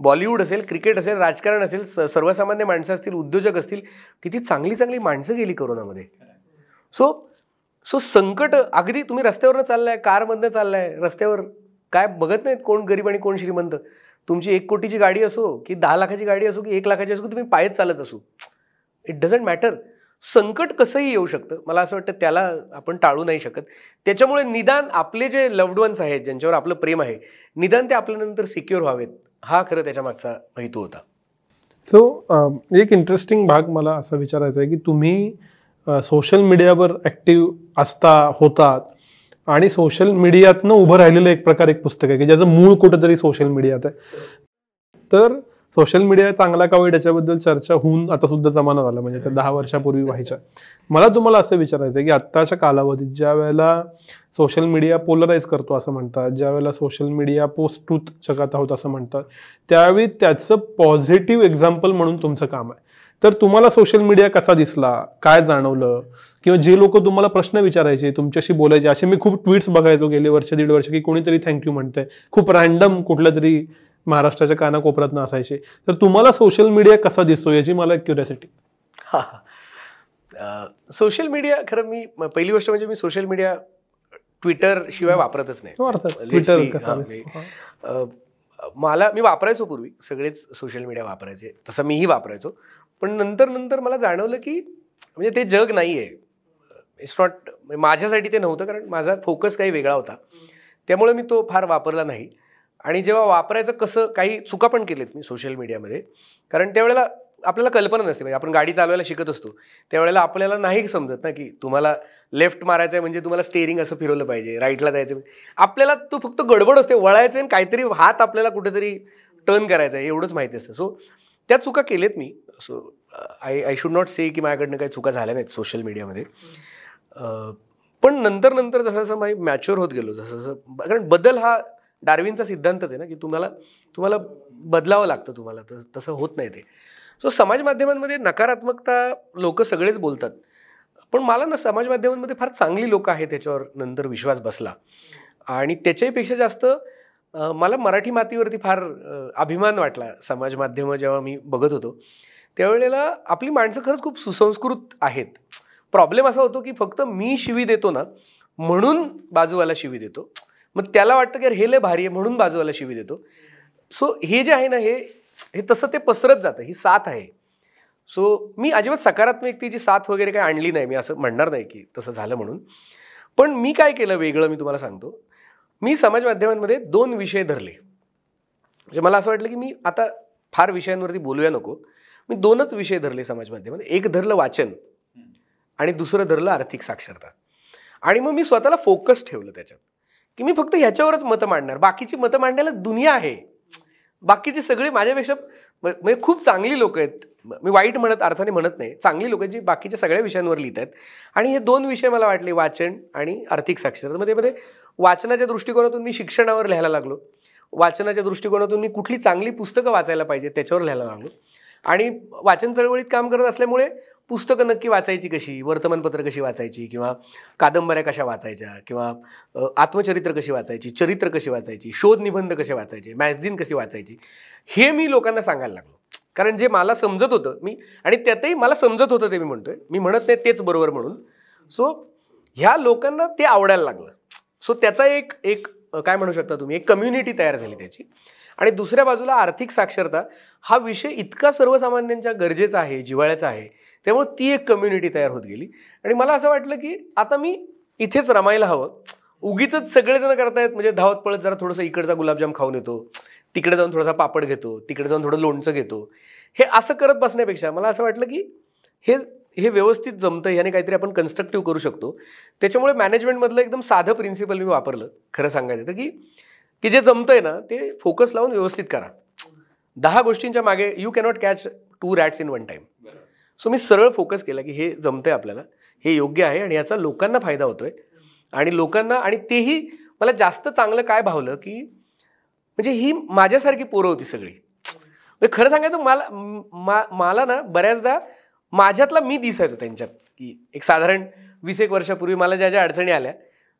बॉलिवूड असेल क्रिकेट असेल राजकारण असेल सर्वसामान्य माणसं असतील उद्योजक असतील किती चांगली चांगली माणसं गेली कोरोनामध्ये. सो सो संकट अगदी तुम्ही रस्त्यावरनं चाललाय कारमधनं चाललाय रस्त्यावर काय बघत नाहीत कोण गरीब आणि कोण श्रीमंत? तुमची एक कोटीची गाडी असो की दहा लाखाची गाडी असो की एक लाखाची असो की तुम्ही पायच चालत असू. इट डझंट मॅटर संकट कसंही येऊ शकतं. मला असं वाटतं त्याला आपण टाळू नाही शकत. त्याच्यामुळे निदान आपले जे लव्ड वन्स आहेत ज्यांच्यावर आपलं प्रेम आहे निदान ते आपल्यानंतर सिक्युअर व्हावेत. हा खरं त्याच्या मागचा हेतू होता. सो एक इंटरेस्टिंग भाग मला असा विचारायचा आहे की तुम्ही सोशल मीडियावर ॲक्टिव्ह असता होतात आणि सोशल मीडियातनं उभं राहिलेलं एक प्रकार एक पुस्तक आहे की ज्याचं मूळ कुठंतरी सोशल मीडियात आहे. तर सोशल मीडिया चांगला का वाईट याच्याबद्दल चर्चा होऊन आता सुद्धा जमाना झाला म्हणजे त्या दहा वर्षापूर्वी व्हायच्या. मला तुम्हाला असं विचारायचं आहे की आत्ताच्या कालावधीत ज्या वेळेला सोशल मीडिया पोलराईज करतो असं म्हणतात ज्या वेळेला सोशल मीडिया पोस्ट जगात आहोत असं म्हणतात त्यावेळी त्याचं पॉझिटिव्ह एक्झाम्पल म्हणून तुमचं काम आहे. तर तुम्हाला सोशल मीडिया कसा दिसला? काय जाणवलं? किंवा जे लोक तुम्हाला प्रश्न विचारायचे तुमच्याशी बोलायचे असे मी खूप ट्विट्स बघायचो गेले वर्ष दीड वर्ष की कोणीतरी थँक्यू म्हणतंय. खूप रॅन्डम कुठल्या तरी महाराष्ट्राच्या कानाकोपऱ्यात असायचे. तर तुम्हाला सोशल मीडिया कसा दिसतो याची मला क्युरियासिटी सोशल मीडिया खरं मी पहिली गोष्ट म्हणजे मी सोशल मीडिया ट्विटर शिवाय वापरतच नाही. ट्विटर हा, मला मी वापरायचो पूर्वी सगळेच सोशल मीडिया वापरायचे. तसं मीही वापरायचो. पण नंतर नंतर मला जाणवलं की म्हणजे ते जग नाही आहे इट्स नॉट माझ्यासाठी ते नव्हतं कारण माझा फोकस काही वेगळा होता. त्यामुळे मी तो फार वापरला नाही. आणि जेव्हा वापरायचं कसं काही चुका पण केलेत मी सोशल मीडियामध्ये कारण त्यावेळेला आपल्याला कल्पना नसते. म्हणजे आपण गाडी चालवायला शिकत असतो. त्यावेळेला आपल्याला नाही समजत ना की तुम्हाला लेफ्ट मारायचं आहे म्हणजे तुम्हाला स्टेअरिंग असं फिरवलं पाहिजे राईटला जायचं म्हणजे. आपल्याला तो फक्त गडबड असते वळायचं आणि काहीतरी हात आपल्याला कुठेतरी टर्न करायचा आहे एवढंच माहिती असतं. सो त्या चुका केलेत मी. So I I should not say की माझ्याकडनं काही चुका झाल्या नाहीत सोशल मीडियामध्ये पण नंतर नंतर जसं जसं मी मॅच्युअर होत गेलो जसं जसं कारण बदल हा डार्विनचा सिद्धांतच आहे ना की तुम्हाला तुम्हाला बदलावं लागतं तुम्हाला तस तसं होत नाही ते. सो समाज माध्यमांमध्ये नकारात्मकता लोक सगळेच बोलतात. पण मला ना समाज माध्यमांमध्ये फार चांगली लोकं आहेत त्याच्यावर नंतर विश्वास बसला. आणि त्याच्याहीपेक्षा जास्त मला मराठी मातीवरती फार अभिमान वाटला समाज माध्यमं जेव्हा मी बघत होतो. त्यावेळेला आपली माणसं खरंच खूप सुसंस्कृत आहेत. प्रॉब्लेम असा होतो की फक्त मी शिवी देतो ना म्हणून बाजूवाला शिवी देतो. मग त्याला वाटतं की अरे हे लय भारी आहे म्हणून बाजूवाला शिवी देतो. सो हे जे आहे ना हे हे तसं ते पसरत जातं ही साथ आहे. सो मी अजिबात सकारात्मकतेची साथ वगैरे काही आणली नाही मी असं म्हणणार नाही की तसं झालं म्हणून. पण मी काय केलं वेगळं मी तुम्हाला सांगतो. मी समाज माध्यमांमध्ये दोन विषय धरले. म्हणजे मला असं वाटलं की मी आता फार विषयांवरती बोलूया नको. मी दोनच विषय धरले समाज माध्यमात एक धरलं वाचन आणि दुसरं धरलं आर्थिक साक्षरता. आणि मग मी स्वतःला फोकस ठेवलं त्याच्यात. की मी फक्त ह्याच्यावरच मतं मांडणार. बाकीची मतं मांडायला दुनिया आहे. बाकीची सगळी माझ्यापेक्षा म- म्हणजे खूप चांगली लोक आहेत. मी वाईट म्हणत अर्थाने म्हणत नाही. चांगली लोक आहेत जी बाकीच्या सगळ्या विषयांवर लिहित आहेत. आणि हे दोन विषय मला वाटले वाचन आणि आर्थिक साक्षरता. मग त्यामध्ये वाचनाच्या दृष्टिकोनातून मी शिक्षणावर लिहायला लागलो. वाचनाच्या दृष्टिकोनातून मी कुठली चांगली पुस्तकं वाचायला पाहिजे त्याच्यावर लिहायला लागलो. आणि वाचन चळवळीत काम करत असल्यामुळे पुस्तकं नक्की वाचायची कशी? वर्तमानपत्र कशी वाचायची? किंवा कादंबऱ्या कशा वाचायच्या? किंवा आत्मचरित्र कशी वाचायची? चरित्र कशी वाचायची? शोध निबंध कसे वाचायचे? मॅगझिन कशी वाचायची? हे मी लोकांना सांगायला लागलो. कारण जे मला समजत होतं मी आणि त्यातही मला समजत होतं ते मी म्हणतोय. मी म्हणत नाही तेच बरोबर म्हणून. सो ह्या लोकांना ते आवडायला लागलं. सो त्याचा एक एक काय म्हणू शकता तुम्ही? एक कम्युनिटी तयार झाली त्याची. आणि दुसऱ्या बाजूला आर्थिक साक्षरता हा विषय इतका सर्वसामान्यांच्या गरजेचा आहे जिव्हाळ्याचा आहे त्यामुळे ती एक कम्युनिटी तयार होत गेली. आणि मला असं वाटलं की आता मी इथेच रमायला हवं. उगीच सगळेजण करतायत म्हणजे धावत पळत जरा थोडंसं इकडचा गुलाबजाम खाऊन येतो तिकडे जाऊन थोडासा पापड घेतो तिकडे जाऊन थोडं लोणचं घेतो. हे असं करत बसण्यापेक्षा मला असं वाटलं की हे हे व्यवस्थित जमतं ह्याने काहीतरी आपण कन्स्ट्रक्टिव्ह करू शकतो. त्याच्यामुळे मॅनेजमेंटमधलं एकदम साधं प्रिन्सिपल मी वापरलं खरं सांगायचं तर की की जे जमतंय ना ते फोकस लावून व्यवस्थित करा. दहा गोष्टींच्या मागे you cannot catch two rats in one time so मी सरळ फोकस केला की हे जमतंय आपल्याला हे योग्य आहे आणि याचा लोकांना फायदा होतोय. आणि लोकांना आणि तेही मला जास्त चांगलं काय भावलं की म्हणजे ही माझ्यासारखी पोरं होती सगळी. म्हणजे खरं सांगायचं मला मा मला ना बऱ्याचदा माझ्यातला मी दिसायचो त्यांच्यात की एक साधारण वीस एक वर्षापूर्वी मला ज्या ज्या अडचणी आल्या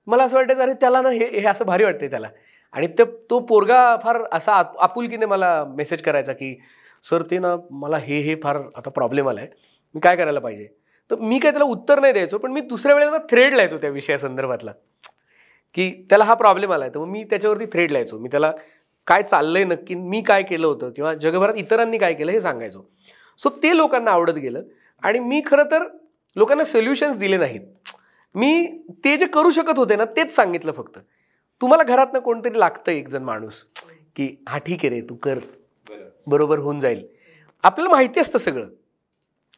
मला असं वाटायचं अरे त्याला ना हे हे असं भारी वाटतंय त्याला. आणि ते तो पोरगा फार असा आप- आपुलकीने मला मेसेज करायचा की सर ते ना मला हे हे फार आता प्रॉब्लेम आला आहे मी काय करायला पाहिजे? तर मी काय त्याला उत्तर नाही द्यायचो पण मी दुसऱ्या वेळेला थ्रेड लिहायचो त्या विषयासंदर्भातला. की त्याला हा प्रॉब्लेम आला आहे तर मग मी त्याच्यावरती थ्रेड लिहायचो मी त्याला काय चाललंय नक्की मी काय केलं होतं किंवा जगभरात इतरांनी काय केलं हे सांगायचो. सो ते लोकांना आवडत गेलं. आणि मी खरं तर लोकांना सोल्युशन्स दिले नाहीत. मी ते जे करू शकत होते ना तेच सांगितलं फक्त. तुम्हाला घरातनं कोणतरी लागतं एक जण माणूस की हा ठीक आहे रे तू कर. बरोबर होऊन जाईल. आपल्याला माहिती असतं सगळं.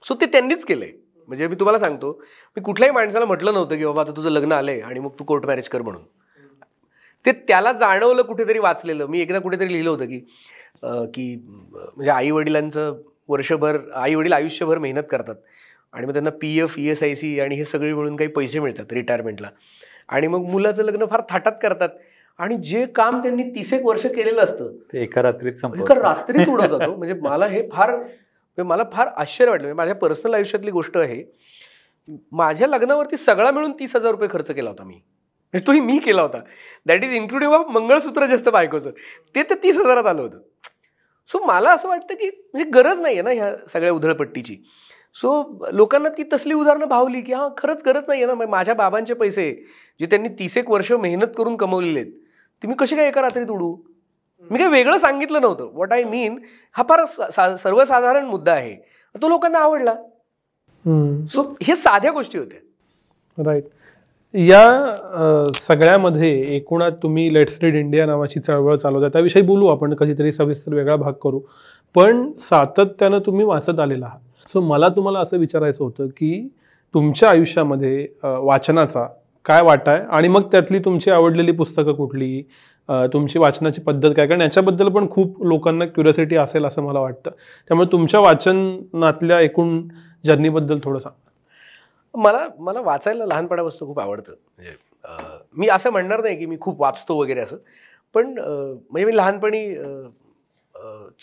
सो ते त्यांनीच केलं आहे म्हणजे मी तुम्हाला सांगतो मी कुठल्याही माणसाला म्हटलं नव्हतं की बाबा आता तुझं लग्न आलं आहे आणि मग तू कोर्ट मॅरेज कर म्हणून. ते त्याला जाणवलं कुठेतरी वाचलेलं. मी एकदा कुठेतरी लिहिलं होतं की की म्हणजे आई वडिलांचं वर्षभर आई वडील आयुष्यभर मेहनत करतात. आणि मग त्यांना P F E S I C आणि हे सगळे मिळून काही पैसे मिळतात रिटायरमेंटला आणि मग मुलाचं लग्न फार थाटात करतात. आणि जे काम त्यांनी तीस एक वर्ष केलेलं असतं ते एका रात्रीत एका रात्रीत उडवतात हो. म्हणजे मला हे फार म्हणजे मला फार आश्चर्य वाटलं. म्हणजे माझ्या पर्सनल आयुष्यातली गोष्ट आहे माझ्या लग्नावरती सगळा मिळून तीस हजार रुपये खर्च केला होता मी. म्हणजे तोही मी केला होता. That is including of mangalsutra जास्त बायकोचं. ते तर तीस हजारात आलं होतं. सो मला असं वाटतं की म्हणजे गरज नाही आहे ना ह्या सगळ्या उधळपट्टीची. सो लोकांना ती तसली उदाहरणं भावली की हां खरंच गरज नाही आहे ना माझ्या बाबांचे पैसे जे त्यांनी तीस एक वर्ष मेहनत करून कमवलेले आहेत ते मी कसे काय एका रात्रीत उडू? मी काही वेगळं सांगितलं नव्हतं. वॉट आय मीन हा फार सर्वसाधारण मुद्दा आहे. तो लोकांना आवडला. सो हे साध्या गोष्टी होत्या. राईट या सगळ्यामध्ये एकूणात तुम्ही लेट्स रीड इंडिया नावाची चळवळ चालवता त्याविषयी बोलू आपण कधीतरी सविस्तर वेगळा भाग करू. पण सातत्यानं तुम्ही वाचत आलेला आहात. सो मला तुम्हाला असं विचारायचं होतं की तुमच्या आयुष्यामध्ये वाचनाचा काय वाटा आहे? आणि मग त्यातली तुमची आवडलेली पुस्तकं कुठली? तुमची वाचनाची पद्धत काय? कारण याच्याबद्दल पण खूप लोकांना क्युरियोसिटी असेल असं मला वाटतं. त्यामुळे तुमच्या वाचनातल्या एकूण जर्नीबद्दल थोडं सांग. मला मला वाचायला लहानपणापासून खूप आवडतं. म्हणजे मी असं म्हणणार नाही की मी खूप वाचतो वगैरे असं. पण म्हणजे मी लहानपणी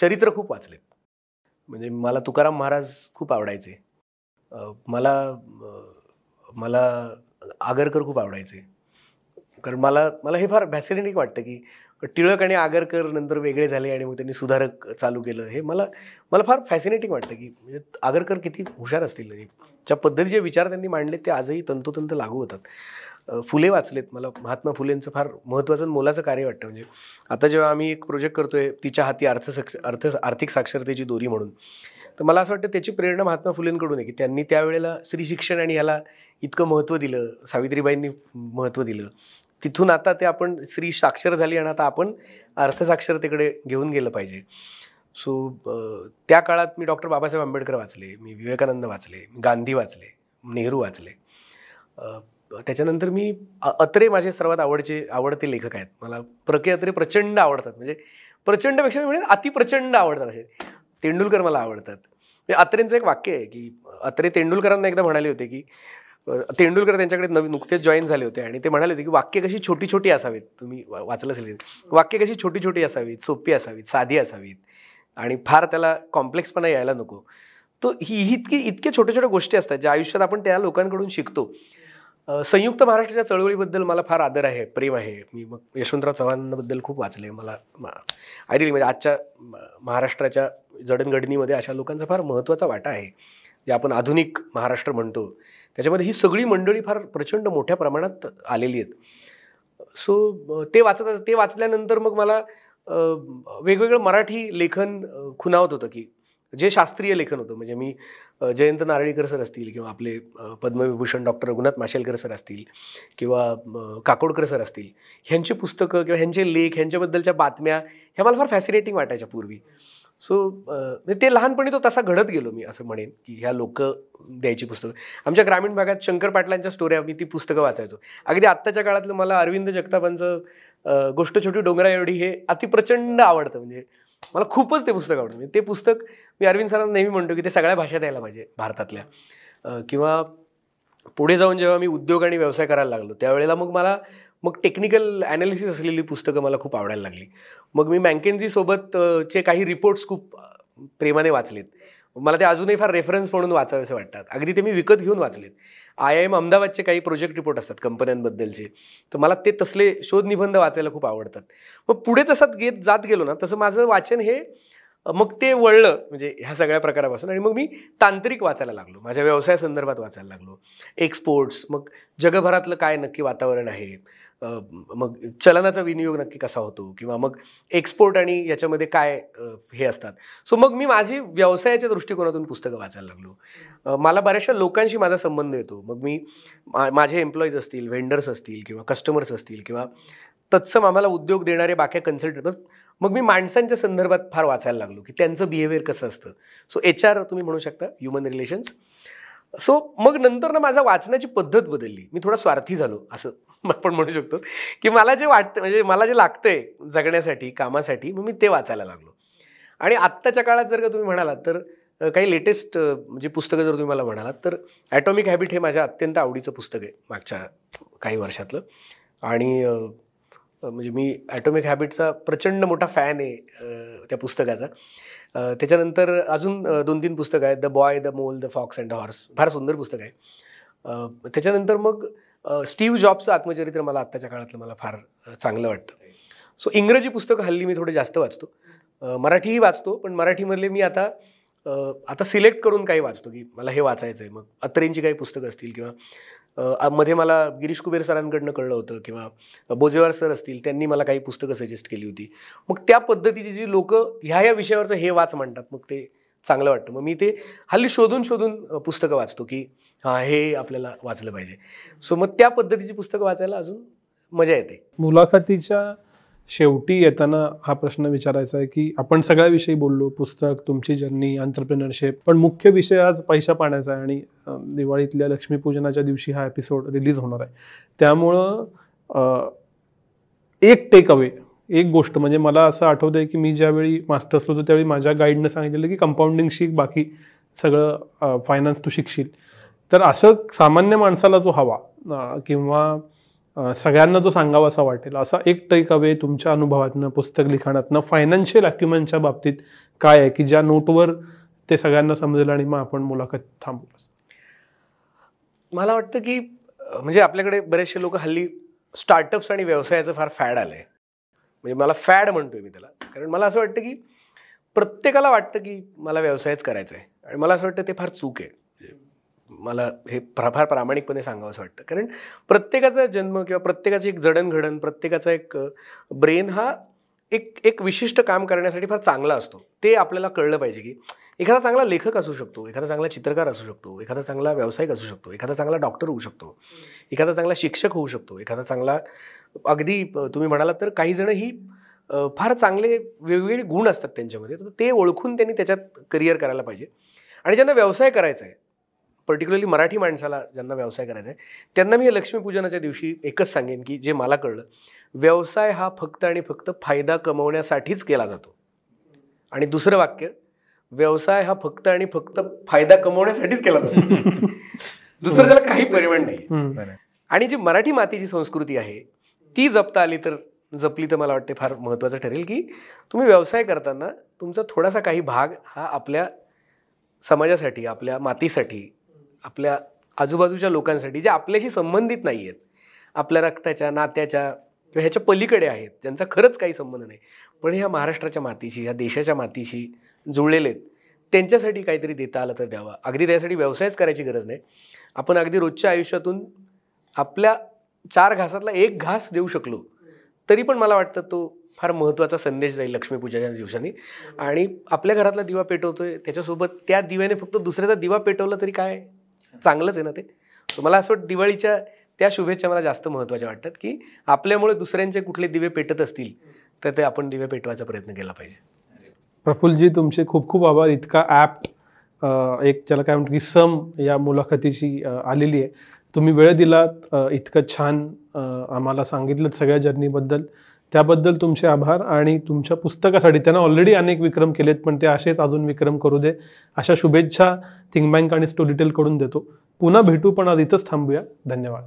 चरित्र खूप वाचले. म्हणजे मला तुकाराम महाराज खूप आवडायचे. मला मला आगरकर खूप आवडायचे. कारण मला मला हे फार फॅसिनेटिंग वाटतं की टिळक आणि आगरकर नंतर वेगळे झाले आणि मग त्यांनी सुधारक चालू केलं. हे मला मला फार फॅसिनेटिंग वाटतं की म्हणजे आगरकर किती हुशार असतील. ज्या पद्धतीचे विचार त्यांनी मांडले ते आजही तंतोतंत लागू होतात. फुले वाचलेत. मला महात्मा फुलेंचं फार महत्त्वाचं मोलाचं कार्य वाटतं. म्हणजे आता जेव्हा आम्ही एक प्रोजेक्ट करतोय तिच्या हाती अर्थसक्ष अर्थ आर्थिक साक्षरतेची दोरी म्हणून. तर मला असं वाटतं त्याची प्रेरणा महात्मा फुलेंकडून आहे की त्यांनी त्यावेळेला स्त्री शिक्षण आणि ह्याला इतकं महत्त्व दिलं सावित्रीबाईंनी महत्त्व दिलं. तिथून आता ते आपण स्त्री साक्षर झाली आणि आता आपण अर्थसाक्षरतेकडे घेऊन गेलं पाहिजे. सो त्या काळात मी डॉक्टर बाबासाहेब आंबेडकर वाचले मी विवेकानंद वाचले गांधी वाचले नेहरू वाचले. त्याच्यानंतर मी अत्रे माझे सर्वात आवडचे आवडते लेखक आहेत. मला प्र के अत्रे प्रचंड आवडतात. म्हणजे प्रचंडपेक्षा मी म्हणजे अतिप्रचंड आवडतात असे. तेंडुलकर मला आवडतात. म्हणजे अत्रेंचं एक वाक्य आहे की अत्रे तेंडुलकरांना एकदा म्हणाले होते की तेंडुलकर त्यांच्याकडे नवीन नुकतेच जॉईन झाले होते आणि ते म्हणाले होते की वाक्य कशी छोटी छोटी असावीत. तुम्ही वाचलं असेल वाक्य कशी छोटी छोटी असावीत सोपी असावीत साधी असावीत. आणि फार त्याला कॉम्प्लेक्सपणा यायला नको. तो ही इतकी इतक्या छोट्या छोट्या गोष्टी असतात ज्या आयुष्यात आपण त्या लोकांकडून शिकतो. संयुक्त महाराष्ट्राच्या चळवळीबद्दल मला फार आदर आहे प्रेम आहे. मी मग यशवंतराव चव्हाणांबद्दल खूप वाचले मला आय म्हणजे आजच्या म- महाराष्ट्राच्या जडणघडणीमध्ये अशा लोकांचा फार महत्त्वाचा वाटा आहे जे आपण आधुनिक महाराष्ट्र म्हणतो. त्याच्यामध्ये ही सगळी मंडळी फार प्रचंड मोठ्या प्रमाणात आलेली आहेत. सो ते वाचत ते वाचल्यानंतर मग मला वेगवेगळं मराठी लेखन खुनावत होतं की जे शास्त्रीय लेखन होतं म्हणजे मी जयंत नारळीकर सर असतील किंवा आपले पद्मविभूषण डॉक्टर रघुनाथ माशेलकर सर असतील किंवा काकोडकर सर असतील ह्यांची पुस्तकं किंवा ह्यांचे लेख ह्यांच्याबद्दलच्या बातम्या ह्या मला फार फॅसिनेटिंग वाटायच्या पूर्वी. सो म्हणजे ते लहानपणी तो तसा घडत गेलो मी असं म्हणेन की ह्या लोक द्यायची पुस्तकं. आमच्या ग्रामीण भागात शंकर पाटलांच्या स्टोऱ्या मी ती पुस्तकं वाचायचो. अगदी आत्ताच्या काळातलं मला अरविंद जगतापांचं गोष्ट छोटी डोंगरा एवढी हे अतिप्रचंड आवडतं म्हणजे मला खूपच ते पुस्तक आवडतं. म्हणजे ते पुस्तक मी अरविंद सरांना नेहमी म्हणतो की ते सगळ्या भाषेत यायला पाहिजे भारतातल्या. किंवा पुढे जाऊन जेव्हा मी उद्योग आणि व्यवसाय करायला लागलो त्यावेळेला मग मला मग टेक्निकल ॲनालिसिस असलेली पुस्तकं मला खूप आवडायला लागली. मग मी मँकेन्झी चे काही रिपोर्ट्स खूप प्रेमाने वाचलेत. मला ते अजूनही फार रेफरन्स म्हणून वाचावेसे वाटतात. अगदी ते मी विकत घेऊन वाचलेत. आय आय एम अहमदाबादचे काही प्रोजेक्ट रिपोर्ट असतात कंपन्यांबद्दलचे. तर मला ते तसले शोध निबंध वाचायला खूप आवडतात. मग पुढे जसं घेत जात गेलो ना तसं माझं वाचन हे मग ते वळलं म्हणजे ह्या सगळ्या प्रकारापासून. आणि मग मी तांत्रिक वाचायला लागलो. माझ्या व्यवसायासंदर्भात वाचायला लागलो. एक्सपोर्ट्स मग जगभरातलं काय नक्की वातावरण आहे? मग चलनाचा विनियोग नक्की कसा होतो? किंवा मग एक्सपोर्ट आणि याच्यामध्ये काय हे असतात? सो मग मी माझी व्यवसायाच्या दृष्टिकोनातून पुस्तकं वाचायला लागलो. मला बऱ्याचशा लोकांशी माझा संबंध येतो. मग मी मा- माझे एम्प्लॉईज असतील व्हेंडर्स असतील किंवा कस्टमर्स असतील किंवा तत्सम आम्हाला उद्योग देणारे बाकी कन्सल्टंट मग मी माणसांच्या संदर्भात फार वाचायला लागलो की त्यांचं बिहेवियर कसं असतं. सो एच आर तुम्ही म्हणू शकता ह्युमन रिलेशन्स सो मग नंतर ना माझा वाचनाची पद्धत बदलली. मी थोडा स्वार्थी झालो असं आपण म्हणू शकतो. की मला जे वाटतं म्हणजे मला जे लागतंय जगण्यासाठी कामासाठी मग मी ते वाचायला लागलो. आणि आत्ताच्या काळात जर का तुम्ही म्हणालात तर काही लेटेस्ट म्हणजे पुस्तकं जर तुम्ही मला म्हणालात तर ॲटॉमिक हॅबिट हे माझ्या अत्यंत आवडीचं पुस्तक आहे मागच्या काही वर्षातलं. आणि म्हणजे मी ॲटॉमिक हॅबिटचा प्रचंड मोठा फॅन आहे त्या पुस्तकाचा. त्याच्यानंतर अजून दोन तीन पुस्तकं आहेत. The boy the mole the fox and the horse फार सुंदर पुस्तक आहे. त्याच्यानंतर मग स्टीव्ह जॉबचं आत्मचरित्र मला आत्ताच्या काळातलं मला फार चांगलं वाटतं. सो इंग्रजी पुस्तकं हल्ली मी थोडे जास्त वाचतो. मराठीही वाचतो पण मराठीमधले मी आता आता सिलेक्ट करून काही वाचतो की मला हे वाचायचं आहे मग अत्रेंची काही पुस्तकं असतील किंवा मध्ये मला गिरीश कुबेर सरांकडनं कळलं होतं किंवा बोजेवार सर असतील त्यांनी मला काही पुस्तकं सजेस्ट केली होती. मग त्या पद्धतीची जी लोक ह्या ह्या विषयावरचं हे वाच म्हणतात मग ते चांगलं वाटतं. मग मी ते हल्ली शोधून शोधून पुस्तकं वाचतो की हां हे आपल्याला वाचलं पाहिजे. सो मग त्या पद्धतीची पुस्तकं वाचायला अजून मजा येते. मुलाखतीच्या शेवटी येताना हा प्रश्न विचारायचा आहे की आपण सगळ्याविषयी बोललो पुस्तक तुमची जर्नी अंतरप्रिनरशिप पण मुख्य विषय आज पैसा पाण्याचा आहे आणि दिवाळीतल्या लक्ष्मीपूजनाच्या दिवशी हा एपिसोड रिलीज होणार आहे. त्यामुळं एक टेक अवे एक गोष्ट म्हणजे मला असं आठवतं आहे की मी ज्यावेळी मास्टर्स होतो त्यावेळी माझ्या गाईडनं सांगितलेलं की कंपाऊंडिंग शिक बाकी सगळं फायनान्स तू शिकशील. तर असं सामान्य माणसाला जो हवा किंवा सगळ्यांना तो सांगावा असा वाटेल. असा एक टेक अवे तुमच्या अनुभवातनं पुस्तक लिखाणातनं फायनान्शियल अक्युमेंटच्या बाबतीत काय आहे की ज्या नोटवर ते सगळ्यांना समजेल आणि मग आपण मुलाखत थांबू मला वाटतं की म्हणजे आपल्याकडे बरेचसे लोक हल्ली स्टार्टअप्स आणि व्यवसायाचं फार फॅड आलं आहे म्हणजे मला फॅड म्हणतोय मी त्याला. कारण मला असं वाटतं की प्रत्येकाला वाटतं की मला व्यवसायच करायचा आहे आणि मला असं वाटतं ते फार चूक आहे. मला हे फार प्रामाणिकपणे सांगावं असं वाटतं. कारण प्रत्येकाचा जन्म किंवा प्रत्येकाची एक जडणघडण प्रत्येकाचा एक ब्रेन हा एक एक विशिष्ट काम करण्यासाठी फार चांगला असतो. ते आपल्याला कळलं पाहिजे की एखादा चांगला लेखक असू शकतो एखादा चांगला चित्रकार असू शकतो एखादा चांगला व्यावसायिक असू शकतो एखादा चांगला डॉक्टर होऊ शकतो एखादा चांगला शिक्षक होऊ शकतो एखादा चांगला अगदी तुम्ही म्हणालात तर काही जण ही फार चांगले वेगवेगळे गुण असतात त्यांच्यामध्ये. तर ते ओळखून त्यांनी त्याच्यात करिअर करायला पाहिजे. आणि ज्यांना व्यवसाय करायचा आहे पर्टिक्युलरली मराठी माणसाला ज्यांना व्यवसाय करायचा आहे त्यांना मी या लक्ष्मीपूजनाच्या दिवशी एकच सांगेन की जे मला कळलं व्यवसाय हा फक्त आणि फक्त फायदा कमवण्यासाठीच केला जातो. आणि दुसरं वाक्य व्यवसाय हा फक्त आणि फक्त फायदा कमवण्यासाठीच केला जातो. दुसरं त्याला काही परिमाण नाही. आणि जी मराठी मातीची संस्कृती आहे ती जपता आली तर जपली तर मला वाटते फार महत्त्वाचं ठरेल की तुम्ही व्यवसाय करताना तुमचा थोडासा काही भाग हा आपल्या समाजासाठी आपल्या मातीसाठी आपल्या आजूबाजूच्या लोकांसाठी जे आपल्याशी संबंधित नाही आहेत. आपल्या रक्ताच्या नात्याच्या किंवा ह्याच्या पलीकडे आहेत ज्यांचा खरंच काही संबंध नाही. पण ह्या महाराष्ट्राच्या मातीशी ह्या देशाच्या मातीशी जुळलेले आहेत. त्यांच्यासाठी काहीतरी देता आलं तर द्यावा. अगदी त्यासाठी व्यवसायच करायची गरज नाही. आपण अगदी रोजच्या आयुष्यातून आपल्या चार घासातला एक घास देऊ शकलो तरी पण मला वाटतं तो फार महत्त्वाचा संदेश जाईल लक्ष्मीपूजाच्या दिवसांनी. आणि आपल्या घरातला दिवा पेटवतोय त्याच्यासोबत त्या दिव्याने फक्त दुसऱ्याचा दिवा पेटवला तरी काय? चांगलंच आहे ना ते. मला असं वाटतं दिवाळीच्या त्या शुभेच्छा मला जास्त महत्त्वाच्या वाटतात की आपल्यामुळे दुसऱ्यांचे कुठले दिवे पेटत असतील तर ते आपण दिवे पेटवायचा प्रयत्न केला पाहिजे. प्रफुल्लजी तुमचे खूप खूप आभार. इतका ॲप एक ज्याला काय म्हणतो की सम या मुलाखतीशी आलेली आहे. तुम्ही वेळ दिलात. इतकं छान आम्हाला सांगितलं सगळ्या जर्नीबद्दल त्याबद्दल तुमचे आभार आणि तुमच्या पुस्तकासाठी. त्यांना ऑलरेडी अनेक विक्रम केलेत पण ते असेच अजून विक्रम करू दे. अशा शुभेच्छा थिंक बँक आणि स्टोडिटेलकडून देतो. पुन्हा भेटू पण आज इथंच थांबूया. धन्यवाद.